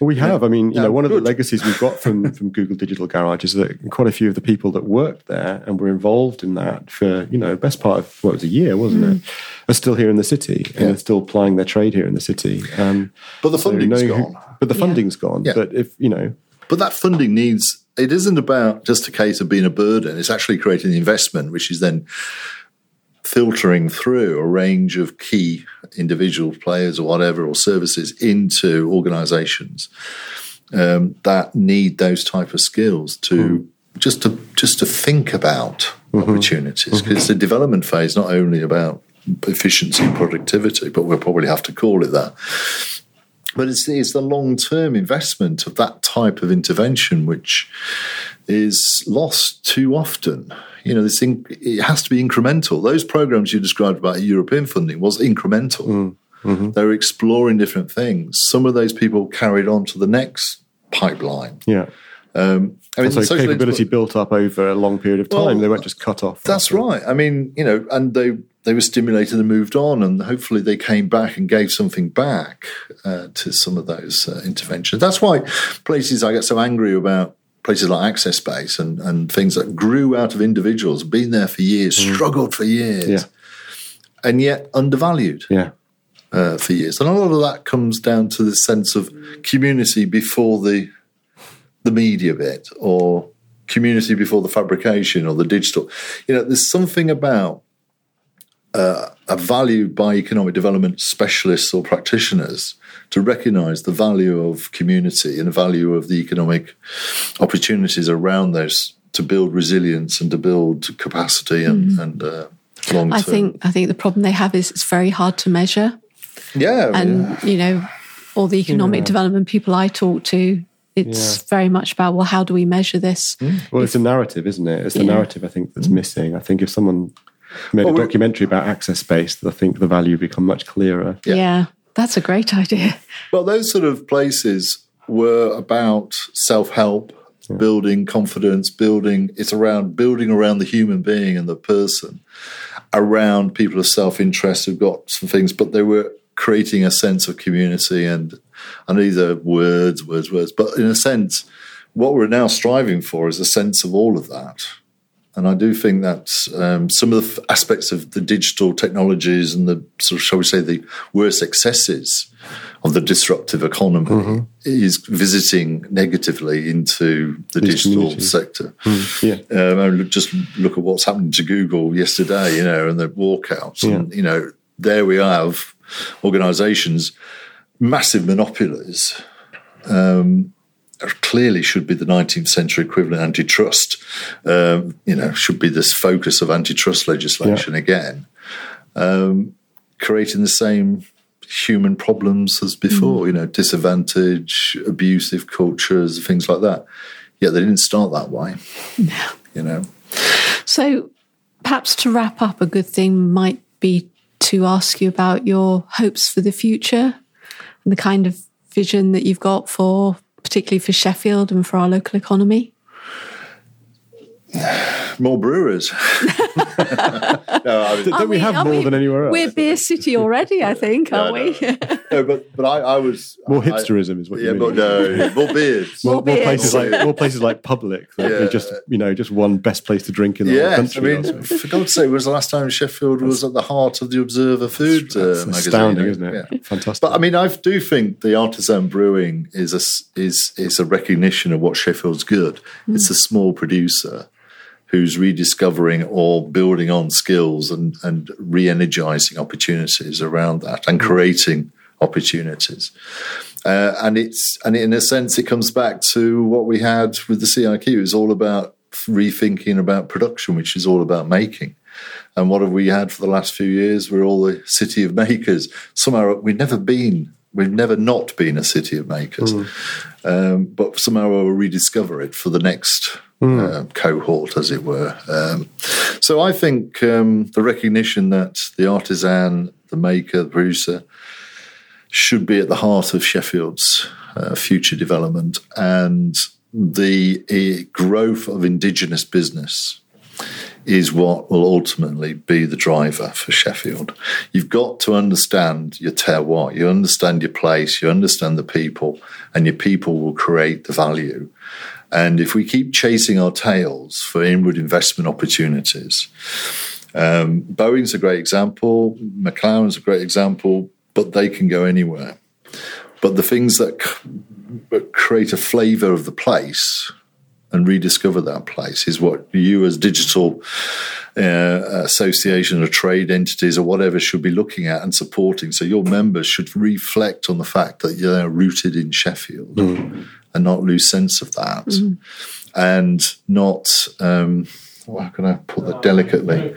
well, we have. I mean, you know, one of the legacies we've got from from [laughs] Google Digital Garage is that quite a few of the people that worked there and were involved in that for you know best part of what was a year, wasn't mm. it? Are still here in the city and are still plying their trade here in the city. Um, but the funding's so gone. Who, but the funding's yeah. gone. Yeah. But if you know, but that funding needs. It isn't about just a case of being a burden. It's actually creating the investment, which is then filtering through a range of key individual players or whatever or services into organizations um, that need those type of skills to mm. just to just to think about mm-hmm. opportunities because mm-hmm. it's a development phase not only about efficiency and productivity but we'll probably have to call it that but it's, it's the long term investment of that type of intervention which is lost too often. You know, this thing it has to be incremental. Those programs you described about European funding was incremental. Mm, mm-hmm. They were exploring different things. Some of those people carried on to the next pipeline. Yeah. Um, I mean, so capability enterprise- built up over a long period of time. Well, they weren't just cut off. That's right. I mean, you know, and they they were stimulated and moved on, and hopefully they came back and gave something back uh, to some of those uh, interventions. That's why places I get so angry about places like Access Space and and things that grew out of individuals, been there for years, struggled for years, Yeah. and yet undervalued Yeah. uh, for years. And a lot of that comes down to the sense of community before the the media bit, or community before the fabrication or the digital. You know, there's something about uh, a value by economic development specialists or practitioners to recognise the value of community and the value of the economic opportunities around those to build resilience and to build capacity and, mm. and uh, long term. I think I think the problem they have is it's very hard to measure, yeah, and yeah. you know, all the economic development people I talk to, it's Yeah. very much about well, how do we measure this? Mm. Well, it's a narrative, isn't it? It's the Yeah. narrative I think that's mm. missing. I think if someone made Well, a documentary about access space, I think the value would become much clearer. Yeah. Yeah. that's a great idea. Well, those sort of places were about self help, building confidence, building. It's around building around the human being and the person, around people of self interest who've got some things, but they were creating a sense of community and and these are words, words, words. But in a sense, what we're now striving for is a sense of all of that. And I do think that um, some of the f- aspects of the digital technologies and the sort of, shall we say, the worst excesses of the disruptive economy is visiting negatively into the digital sector. Yeah. Um, I mean, just look at what's happened to Google yesterday, you know, and the walkouts. And, you know, there we have organizations, massive monopolies, um, clearly should be the 19th century equivalent antitrust, um, you know, should be this focus of antitrust legislation again, um, creating the same human problems as before, you know, disadvantage, abusive cultures, things like that. Yet they didn't start that way, you know. So, perhaps to wrap up, a good thing might be to ask you about your hopes for the future and the kind of vision that you've got for, particularly for Sheffield and for our local economy. More brewers. [laughs] no, I mean, Don't we have are more than anywhere else? We're beer city already, I think, aren't we? no, but but I, I was More I- hipsterism is what yeah, you but mean. no, more beards. [laughs] More, More more places beers. like more places like Public. That they Yeah. just you know just one best place to drink in the whole Yeah, I country. mean, last week. for God's sake, was the last time Sheffield was at the heart of the Observer Food uh, That's magazine? astounding, isn't it? Yeah. Fantastic. But I mean, I do think the artisan brewing is a s- is is a recognition of what Sheffield's good. It's a small producer who's rediscovering or building on skills and and re-energizing opportunities around that and creating opportunities. Uh, and it's and in a sense, it comes back to what we had with the CIQ. It's all about rethinking about production, which is all about making. And what have we had for the last few years? We're all the city of makers. Somehow we've never been, we've never not been a city of makers. Um, but somehow we'll rediscover it for the next uh, cohort, as it were. Um, so I think um, the recognition that the artisan, the maker, the producer, should be at the heart of Sheffield's uh, future development and the uh, growth of indigenous business is what will ultimately be the driver for Sheffield. You've got to understand your terroir, you understand your place, you understand the people, and your people will create the value. And if we keep chasing our tails for inward investment opportunities, um, Boeing's a great example, McLaren's a great example, but they can go anywhere. But the things that c- create a flavour of the place and rediscover that place is what you, as digital uh, association or trade entities or whatever, should be looking at and supporting. So your members should reflect on the fact that you're rooted in Sheffield and not lose sense of that, and not. Um, how can I put that delicately?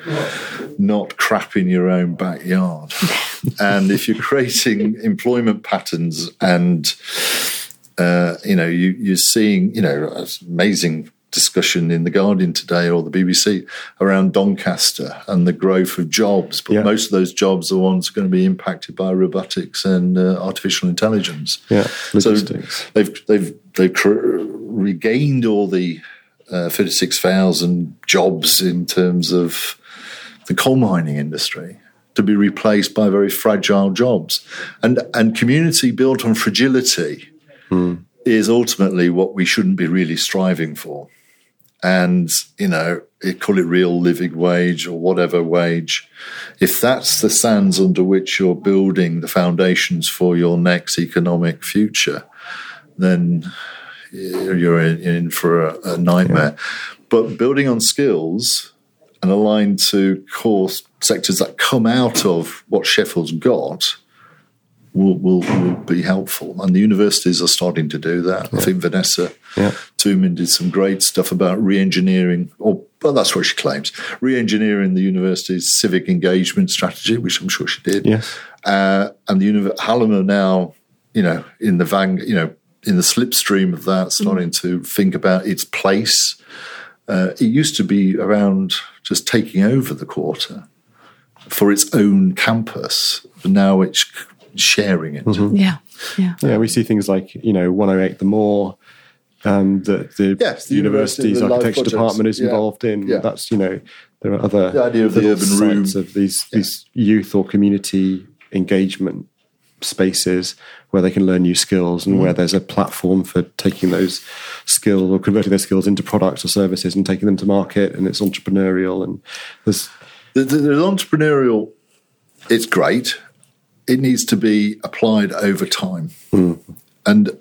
Not crap in your own backyard. [laughs] and if you're creating employment patterns and uh, you know, you, you're seeing, you know, amazing discussion in the Guardian today or the BBC around Doncaster and the growth of jobs, but Yeah. most of those jobs are ones going to be impacted by robotics and uh, artificial intelligence. Yeah, So they've they've they've cr- regained all the uh, thirty six thousand jobs in terms of the coal mining industry to be replaced by very fragile jobs, and and community built on fragility is ultimately what we shouldn't be really striving for. And you know, it, call it real living wage or whatever wage. If that's the sands under which you're building the foundations for your next economic future, then you're in, in for a, a nightmare. But building on skills and aligned to core sectors that come out of what Sheffield's got will, will, will be helpful. And the universities are starting to do that. I think Vanessa Yeah. Toulmin did some great stuff about re-engineering, or well, that's what she claims, re-engineering the university's civic engagement strategy, which I'm sure she did Yes. uh, and the univ- Hallam are now, you know, in the van, you know, in the slipstream of that, starting to think about its place. Uh, it used to be around just taking over the quarter for its own campus, but now it's sharing it. Yeah. Yeah. Yeah, we see things like you know 108 the Moor, um, that the, Yes, the the university's university, the architecture projects. department is Yeah. involved in. Yeah. That's you know there are other The idea of the little urban room. of these these youth or community engagement spaces where they can learn new skills and Mm. where there's a platform for taking those skills or converting those skills into products or services and taking them to market and it's entrepreneurial and there's The, the, the entrepreneurial, it's great. It needs to be applied over time. Hmm. And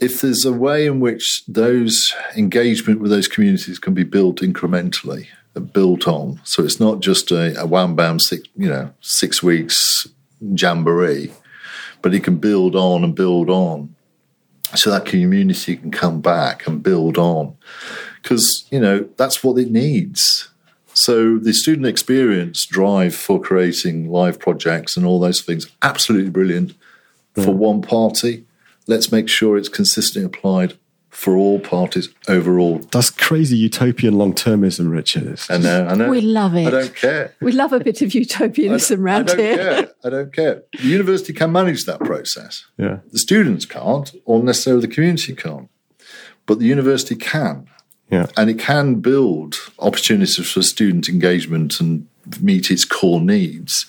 if there's a way in which those engagement with those communities can be built incrementally, built on, so it's not just a, a wham bam six, you know, six weeks jamboree, but it can build on and build on, so that community can come back and build on, because you know that's what it needs. So the student experience drive for creating live projects and all those things, absolutely brilliant for one party. Let's make sure it's consistently applied for all parties overall. that's crazy utopian long termism, Richard. I know, I know. We love it. I don't care. We love a bit of [laughs] utopianism I around don't here. care. I don't care. The university can manage that process. Yeah. The students can't, or necessarily the community can't. But the university can. Yeah. and it can build opportunities for student engagement and meet its core needs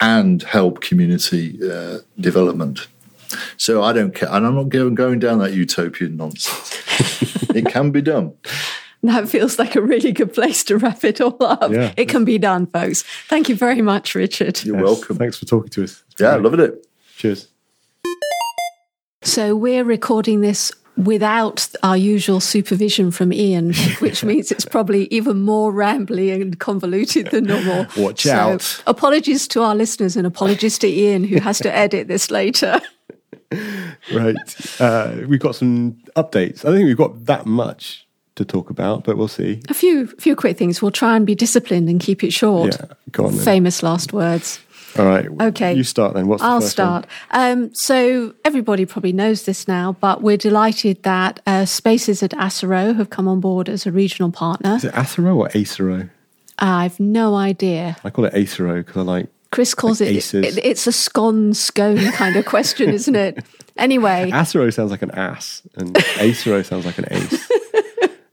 and help community uh, development. So I don't care, and I'm not going, going down that utopian nonsense. [laughs] it can be done. That feels like a really good place to wrap it all up. Yeah. It can be done, folks. Thank you very much, Richard. You're Yes. welcome. Thanks for talking to us. Yeah, loving it. Cheers. So we're recording this without our usual supervision from Ian, [laughs] which means it's probably even more rambly and convoluted than normal. Watch So, out. Apologies to our listeners and apologies to Ian, who has to [laughs] edit this later. [laughs] Right. Uh, we've got some updates. I don't think we've got that much to talk about, but we'll see. A few, few quick things. We'll try and be disciplined and keep it short. Yeah, go on then. Famous last words. All right. Okay. You start then. What's the I'll first start. Um, so everybody probably knows this now, but we're delighted that uh, Spaces at Acero have come on board as a regional partner. Is it Acero or Acero? I've no idea. I call it Acero because I like. Chris calls Like it, aces. it- It's a scone scone kind of question, [laughs] isn't it? Anyway, Acero sounds like an ass, and Acero sounds like an ace.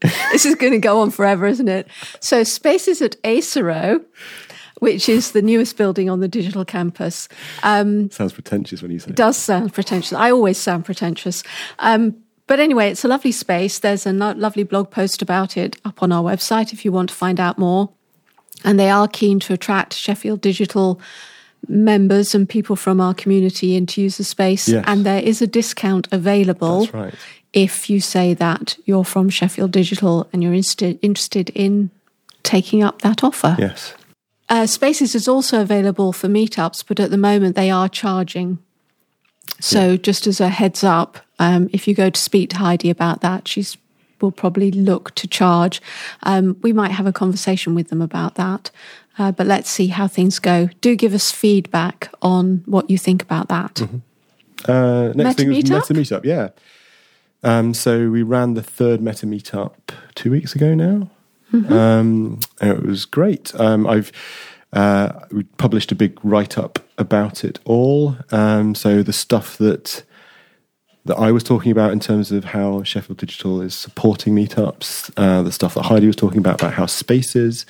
[laughs] this is going to go on forever, isn't it? So Spaces at Acero, which is the newest building on the digital campus, um, sounds pretentious when you say. it. does sound pretentious. I always sound pretentious. Um, but anyway, it's a lovely space. There's a no- lovely blog post about it up on our website if you want to find out more. And they are keen to attract Sheffield Digital members and people from our community in to use the space. Yes. And there is a discount available That's right. if you say that you're from Sheffield Digital and you're inst- interested in taking up that offer. Yes. Uh, Spaces is also available for meetups, but at the moment they are charging. So just as a heads up, um, if you go to speak to Heidi about that, she's will probably look to charge. Um, we might have a conversation with them about that, uh, but let's see how things go. Do give us feedback on what you think about that. Uh, next Meta thing was Meetup? Meta Meetup. Yeah. Um, so we ran the third Meta meetup two weeks ago now. Um, and it was great. Um, I've uh, we published a big write up about it all. Um, so the stuff that that I was talking about in terms of how Sheffield Digital is supporting meetups, uh, the stuff that Heidi was talking about about how Spaces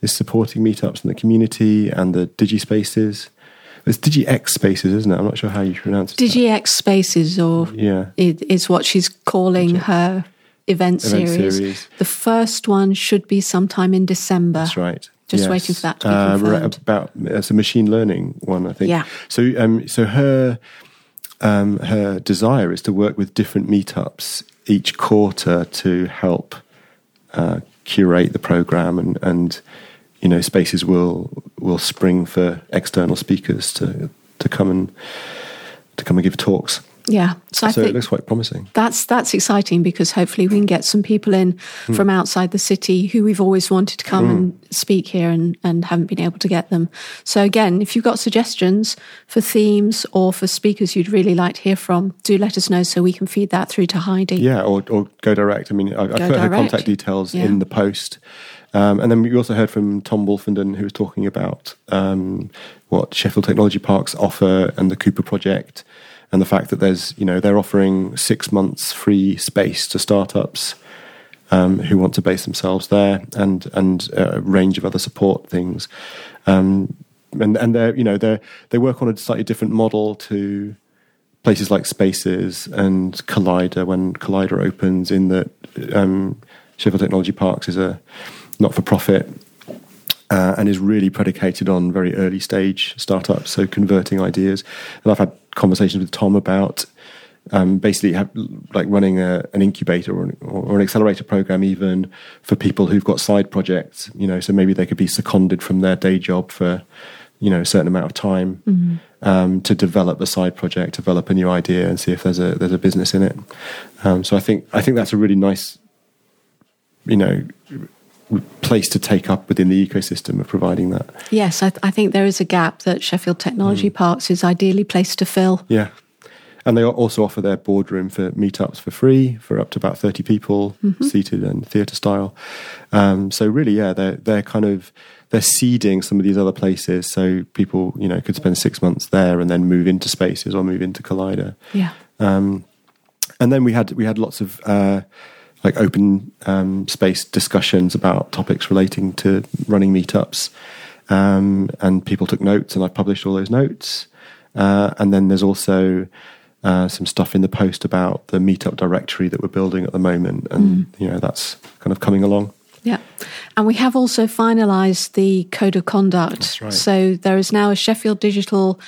is supporting meetups in the community and the Digi Spaces. It's DigiX Spaces, isn't it? I'm not sure how you pronounce it. DigiX Spaces, or Yeah. is what she's calling her event, Event series. series. The first one should be sometime in December. That's right. Just waiting for that to be Uh, confirmed. about it's a machine learning one, I think. Yeah. So, um, so her um, her desire is to work with different meetups each quarter to help uh, curate the program, and and you know spaces will will spring for external speakers to to come and to come and give talks. Yeah. So I so it looks quite promising. that's that's exciting because hopefully we can get some people in Hmm. from outside the city who we've always wanted to come and speak here and, and haven't been able to get them. So again, if you've got suggestions for themes or for speakers you'd really like to hear from, do let us know so we can feed that through to Heidi. Yeah, or, or go direct. I mean, I, I put her contact details Yeah. in the post. Um, and then we also heard from Tom Wolfenden, who was talking about um, what Sheffield Technology Parks offer and the Cooper project, and the fact that there's, you know, they're offering six months free space to startups um, who want to base themselves there, and and a range of other support things. Um, and and they're you know they they work on a slightly different model to places like Spaces and Collider when Collider opens. In that um, Sheffield Technology Parks is a not for profit. Uh, and is really predicated on very early stage startups, so converting ideas. And I've had conversations with Tom about um, basically have, like running a, an incubator or an, or an accelerator program, even for people who've got side projects. You know, so maybe they could be seconded from their day job for you know a certain amount of time um, to develop a side project, develop a new idea, and see if there's a there's a business in it. Um, so I think I think that's a really nice, you know, place to take up within the ecosystem of providing that. Yes, I, I think there is a gap that Sheffield. Technology Parks is ideally placed to fill. Yeah. And they also offer their boardroom for meetups for free for up to about 30 people seated and theatre style. Um, so really, yeah, they're, they're kind of, they're seeding some of these other places. So people, you know, could spend six months there and then move into spaces or move into Collider. Yeah. Um, and then we had, we had lots of, uh, like open um, space discussions about topics relating to running meetups. Um, and people took notes, and I published all those notes. Uh, and then there's also uh, some stuff in the post about the meetup directory that we're building at the moment, and you know that's kind of coming along. Yeah. And we have also finalised the code of conduct. That's right. So there is now a Sheffield Digital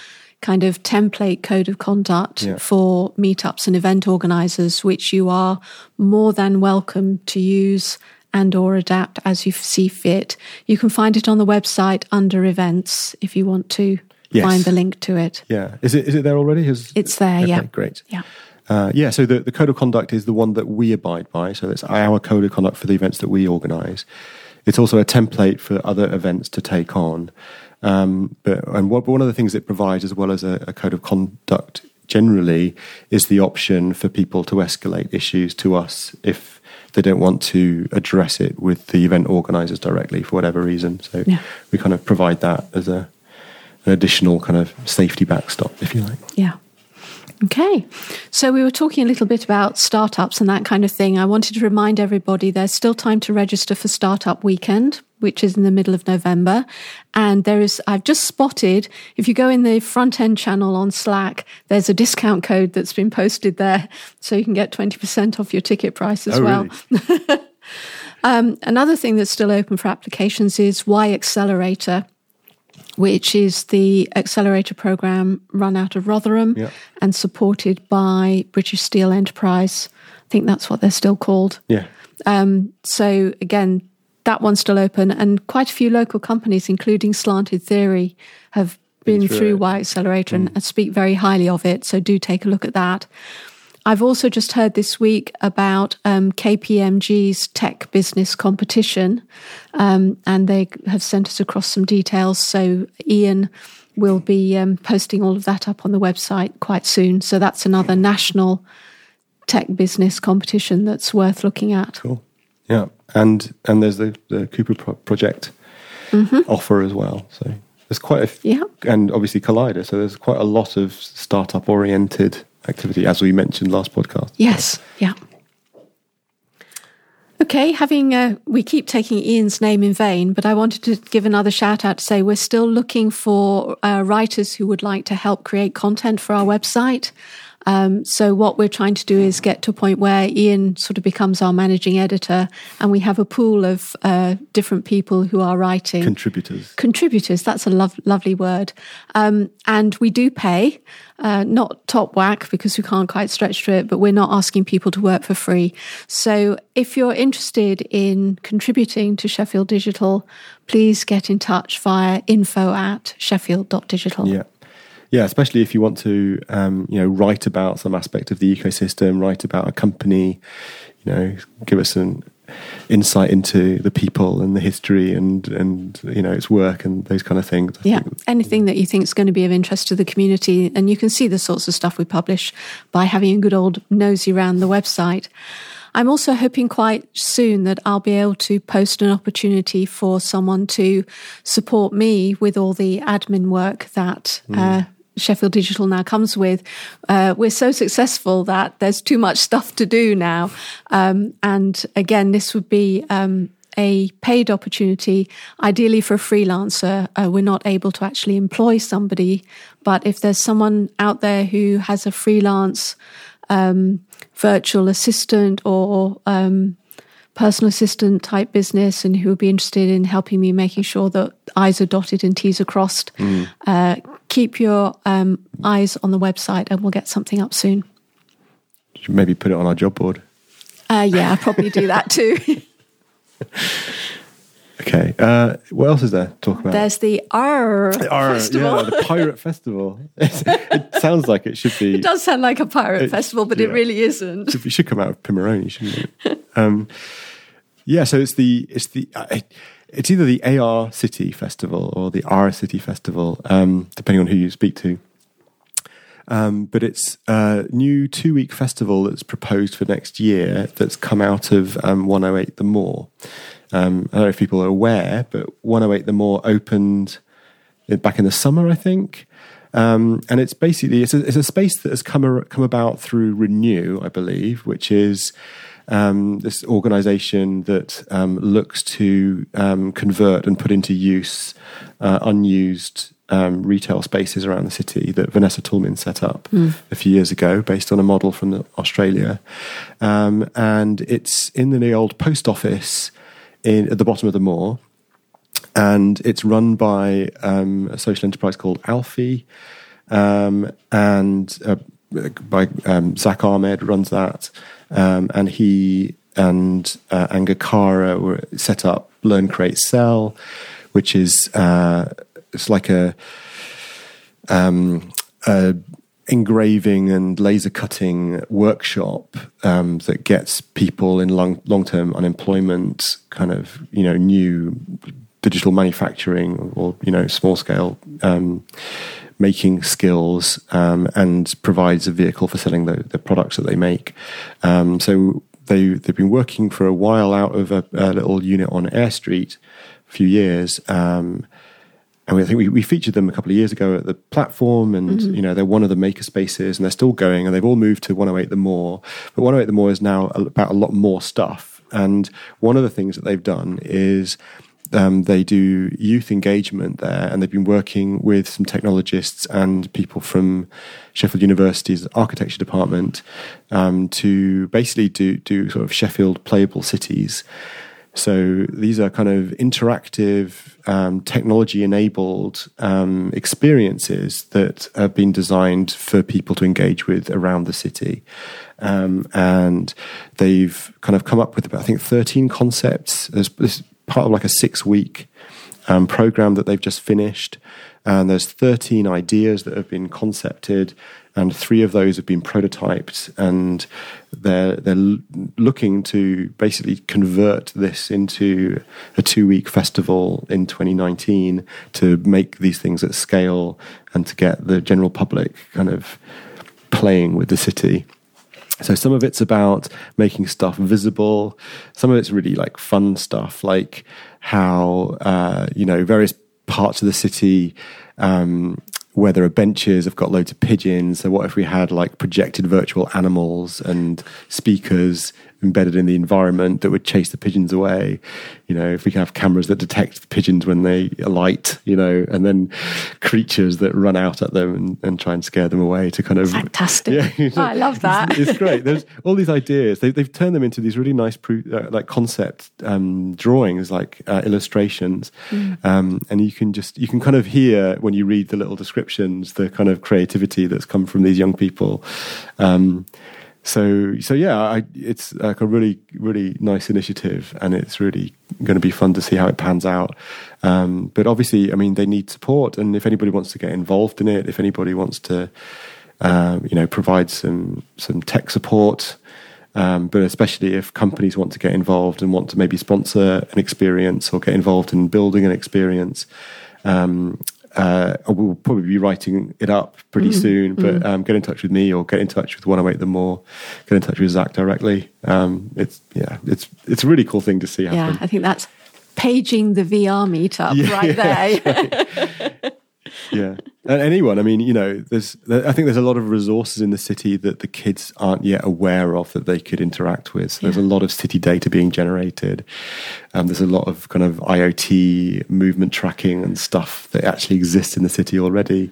kind of template code of conduct Yeah. for meetups and event organisers, which you are more than welcome to use and or adapt as you see fit. You can find it on the website under events if you want to Yes. find the link to it. Yeah, is it is it there already? Has, It's there, okay, yeah. great. Yeah. Uh, yeah, so the, the code of conduct is the one that we abide by. So it's our code of conduct for the events that we organise. It's also a template for other events to take on. Um, but and what, one of the things it provides, as well as a, a code of conduct generally, is the option for people to escalate issues to us if they don't want to address it with the event organisers directly for whatever reason. So Yeah. we kind of provide that as a an additional kind of safety backstop, if you like. Yeah. Okay. So we were talking a little bit about startups and that kind of thing. I wanted to remind everybody there's still time to register for Startup Weekend, which is in the middle of November. And there is, I've just spotted, if you go in the front end channel on Slack, there's a discount code that's been posted there. So you can get 20% off your ticket price as Oh, well. really? [laughs] Um, another thing that's still open for applications is Y Accelerator, which is the accelerator program run out of Rotherham Yeah. and supported by British Steel Enterprise. I think that's what they're still called. Yeah. Um, so again, that one's still open, and quite a few local companies, including Slanted Theory, have been, Been through, through. Mm. Y Accelerator and speak very highly of it. So do take a look at that. I've also just heard this week about um, KPMG's tech business competition, um, and they have sent us across some details. So Ian will be um, posting all of that up on the website quite soon. So that's another national tech business competition that's worth looking at. Cool. Yeah, and and there's the the Cooper pro- project offer as well. So there's quite a f- Yeah. and obviously Collider. So there's quite a lot of startup oriented activity, as we mentioned last podcast. Yes, yeah. Okay, having uh, we keep taking Ian's name in vain, but I wanted to give another shout out to say we're still looking for uh, writers who would like to help create content for our website. Um, so what we're trying to do is get to a point where Ian sort of becomes our managing editor, and we have a pool of uh, different people who are writing Contributors. contributors. That's a lov- lovely word. Um, and we do pay, uh, not top whack because we can't quite stretch to it, but we're not asking people to work for free. So if you're interested in contributing to Sheffield Digital, please get in touch via info at sheffield.digital. Yeah. Yeah, especially if you want to, um, you know, write about some aspect of the ecosystem, write about a company, you know, give us an insight into the people and the history and and you know its work and those kind of things. I Yeah, think- anything that you think is going to be of interest to the community. And you can see the sorts of stuff we publish by having a good old nosy around the website. I'm also hoping quite soon that I'll be able to post an opportunity for someone to support me with all the admin work that uh, Sheffield Digital now comes with. Uh, we're so successful that there's too much stuff to do now. Um, and again, this would be um, a paid opportunity, ideally for a freelancer. Uh, we're not able to actually employ somebody, but if there's someone out there who has a freelance um, virtual assistant or um, personal assistant type business and who would be interested in helping me making sure that I's are dotted and T's are crossed, uh, keep your um, eyes on the website and we'll get something up soon. should maybe put it on our job board. Uh, yeah, I'll probably do that too. [laughs] Okay. Uh, what else is there to talk about? There's the R festival. Yeah, the pirate festival. [laughs] it sounds like it should be. It does sound like a pirate It- festival, but it really isn't. It should come out of Pimoroni, shouldn't it? [laughs] um, yeah, so it's the it's the uh, it's either the AR City Festival or the R City Festival, um, depending on who you speak to. Um, but it's a new two week festival that's proposed for next year that's come out of um, 108 The Moor. Um, I don't know if people are aware, but 108 The Moor opened back in the summer, I think. Um, and it's basically it's a, it's a space that has come ar- come about through Renew, I believe, which is um, this organisation that um, looks to um, convert and put into use uh, unused um, retail spaces around the city that Vanessa Toulmin set up a few years ago, based on a model from Australia. Um, and it's in the old post office in, at the bottom of the moor. And it's run by um, a social enterprise called Alfie, um, and uh, by um, Zach Ahmed runs that, um, and he and uh, Angakara were set up Learn Create Sell, which is uh, it's like a, um, a engraving and laser cutting workshop um, that gets people in long long term unemployment kind of you know new digital manufacturing or you know small scale um, making skills um, and provides a vehicle for selling the, the products that they make. Um, so they they've been working for a while out of a, a little unit on Eyre Street, a few years. Um, and we, I think we, we featured them a couple of years ago at the platform, and you know they're one of the maker spaces, and they're still going, and they've all moved to 108 the Moor. But 108 the Moor is now about a lot more stuff, and one of the things that they've done is um, they do youth engagement there, and they've been working with some technologists and people from Sheffield University's architecture department um, to basically do do sort of Sheffield playable cities. So these are kind of interactive, um, technology enabled um, experiences that have been designed for people to engage with around the city. Um, and they've kind of come up with about, I think, 13 concepts. Part of like a six week um, program that they've just finished. And there's 13 ideas that have been concepted, and three of those have been prototyped. And they're they're looking to basically convert this into a two week festival in 2019 to make these things at scale and to get the general public kind of playing with the city. So some of it's about making stuff visible. Some of it's really like fun stuff, like how uh, you know various parts of the city um, where there are benches have got loads of pigeons. So what if we had like projected virtual animals and speakers embedded in the environment that would chase the pigeons away. You know, if we can have cameras that detect the pigeons when they alight, you know, and then creatures that run out at them and, and try and scare them away to kind of fantastic. [laughs] Yeah, oh, I love that. It's, it's, great. There's all these ideas. They, have turned them into these really nice, pro, uh, like concept um, drawings, like uh, illustrations, mm. um, and you can just you can kind of hear when you read the little descriptions the kind of creativity that's come from these young people. Um, so so yeah, I, it's like a really really nice initiative, and it's really going to be fun to see how it pans out. Um, but obviously, I mean, they need support, and if anybody wants to get involved in it, if anybody wants to, um, you know, provide some some tech support, um, but especially if companies want to get involved and want to maybe sponsor an experience or get involved in building an experience, um, uh, we'll probably be writing it up pretty mm. soon. But mm. um, get in touch with me or get in touch with Wanna Make Them More. Get in touch with Zach directly. Um, it's yeah, it's it's a really cool thing to see happen. Yeah, I think that's paging the VR meetup [laughs] yeah, right there. Right. [laughs] yeah. And anyone i mean you know there's i think there's a lot of resources in the city that the kids aren't yet aware of that they could interact with. So there's a lot of city data being generated. Um, there's a lot of kind of iot movement tracking and stuff that actually exists in the city already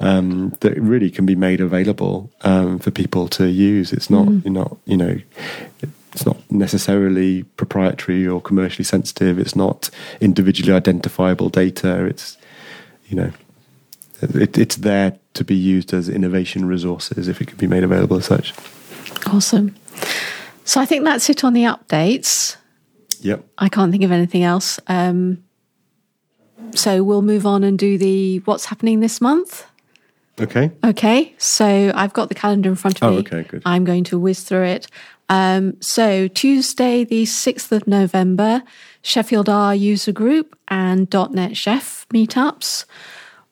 um, that really can be made available um, for people to use. It's not mm. you're not you know it's not necessarily proprietary or commercially sensitive. It's not individually identifiable data. It's you know it, it's there to be used as innovation resources if it can be made available as such. Awesome. So I think that's it on the updates. Yep. I can't think of anything else. Um, so we'll move on and do the what's happening this month. Okay. Okay. So I've got the calendar in front of oh, me. Okay, good. I'm going to whiz through it. Um, so Tuesday, the 6th of November, Sheffield R user group and .NET Sheff meetups.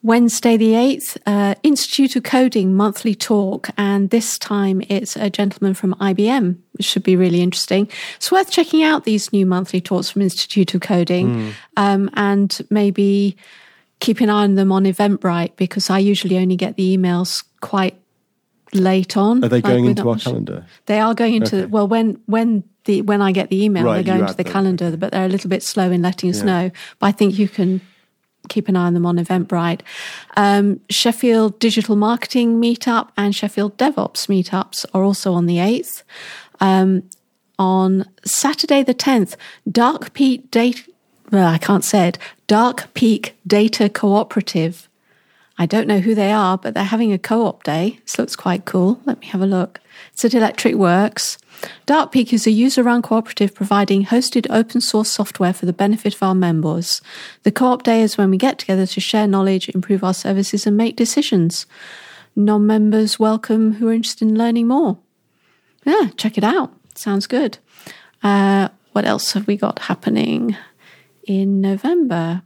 Wednesday the 8th, uh, Institute of Coding monthly talk. And this time it's a gentleman from IBM, which should be really interesting. It's worth checking out these new monthly talks from Institute of Coding mm. um, and maybe keep an eye on them on Eventbrite because I usually only get the emails quite late on. Are they going like into our calendar? They are going into, okay. well, when, when, the, when I get the email, right, they're going to the them. calendar, but they're a little bit slow in letting us yeah. know. But I think you can keep an eye on them on Eventbrite. Um, Sheffield Digital Marketing Meetup and Sheffield DevOps Meetups are also on the 8th. Um, on Saturday the 10th, Dark Peak Data, well, I can't say it, Dark Peak Data Cooperative. I don't know who they are, but they're having a co op day. This looks quite cool. Let me have a look. It's at Electric Works. Dark Peak is a user run cooperative providing hosted open source software for the benefit of our members. The co op day is when we get together to share knowledge, improve our services, and make decisions. Non members welcome who are interested in learning more. Yeah, check it out. Sounds good. Uh, what else have we got happening in November?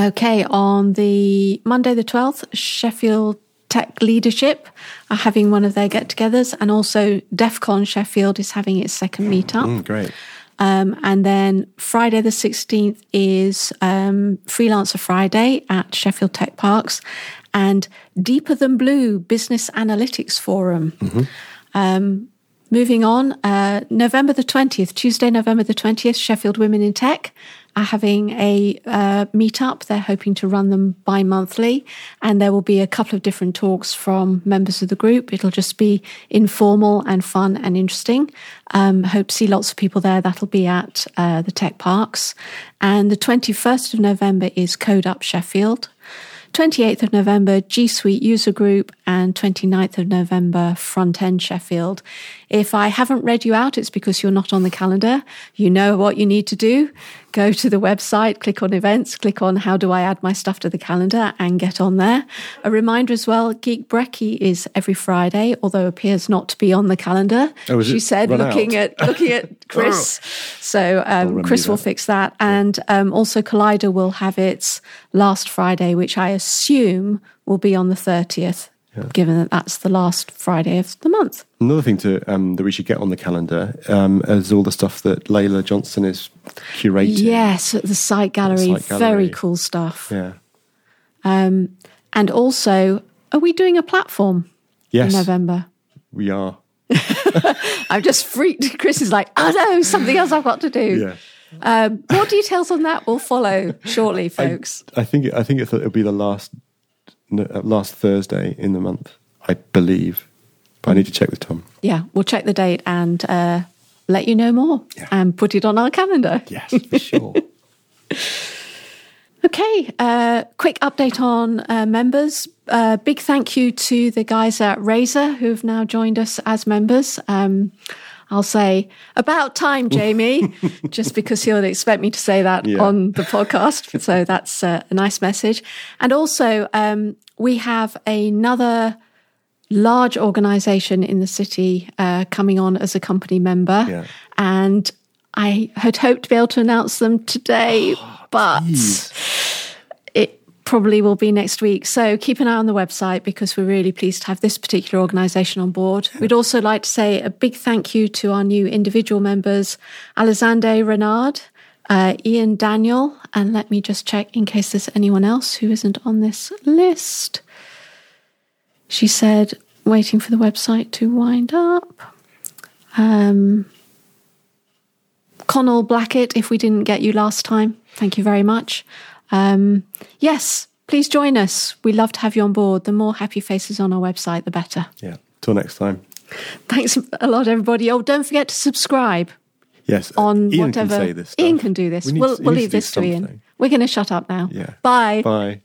Okay, on the Monday the 12th, Sheffield Tech Leadership are having one of their get togethers, and also DEF CON Sheffield is having its second meetup. Mm, great. Um, and then Friday the 16th is um, Freelancer Friday at Sheffield Tech Parks and Deeper Than Blue Business Analytics Forum. Mm-hmm. Um, moving on, uh, November the 20th, Tuesday, November the 20th, Sheffield Women in Tech are having a uh, meetup. They're hoping to run them bi monthly, and there will be a couple of different talks from members of the group. It'll just be informal and fun and interesting. Um, hope to see lots of people there. That'll be at uh, the tech parks. And the 21st of November is Code Up Sheffield. 28th of November, G Suite User Group, and 29th of November, Front End Sheffield. If I haven't read you out, it's because you're not on the calendar. You know what you need to do. Go to the website, click on events, click on how do I add my stuff to the calendar and get on there. A reminder as well, Geek Brekkie is every Friday, although appears not to be on the calendar. Oh, she said, looking out? at looking at [laughs] Chris. so um, Chris will fix that. And um, also Collider will have its last Friday, which I assume will be on the 30th given that that's the last Friday of the month. Another thing to um, that we should get on the calendar um, is all the stuff that Layla Johnson is curating. Yes, at the site gallery, Site very cool stuff. Yeah. Um, and also, are we doing a platform Yes, in November? we are. [laughs] I'm just freaked. Chris is like, oh no, something else I've got to do. Yeah. Um, more details on that will follow shortly, [laughs] folks. I think I think it'll be the last no, uh, last Thursday in the month, I believe. But I need to check with Tom. yeah, we'll check the date and uh, let you know more Yeah. and put it on our calendar. Yes, for sure. [laughs] Okay, uh, quick update on uh, members. Uh, big thank you to the guys at Razor who've now joined us as members. Um, I'll say about time, [laughs] Jamie, just because he'll expect me to say that Yeah. on the podcast. [laughs] So that's uh, a nice message. And also, um, we have another large organization in the city uh, coming on as a company member. Yeah. And I had hoped to be able to announce them today, [gasps] but it probably will be next week. So keep an eye on the website because we're really pleased to have this particular organisation on board. We'd also like to say a big thank you to our new individual members, Alexander Renard, uh, Ian Daniel, and let me just check in case there's anyone else who isn't on this list. She said, waiting for the website to wind up. Um, Connell Blackett, if we didn't get you last time, thank you very much. Um, yes, please join us. We love to have you on board. The more happy faces on our website, the better. yeah. Till next time. Thanks a lot, everybody. Oh, don't forget to subscribe Yes. on Ian whatever. Can say this stuff. Ian can do this. We need we'll to- we'll leave this to Ian. We're going to shut up now. Yeah. Bye. Bye.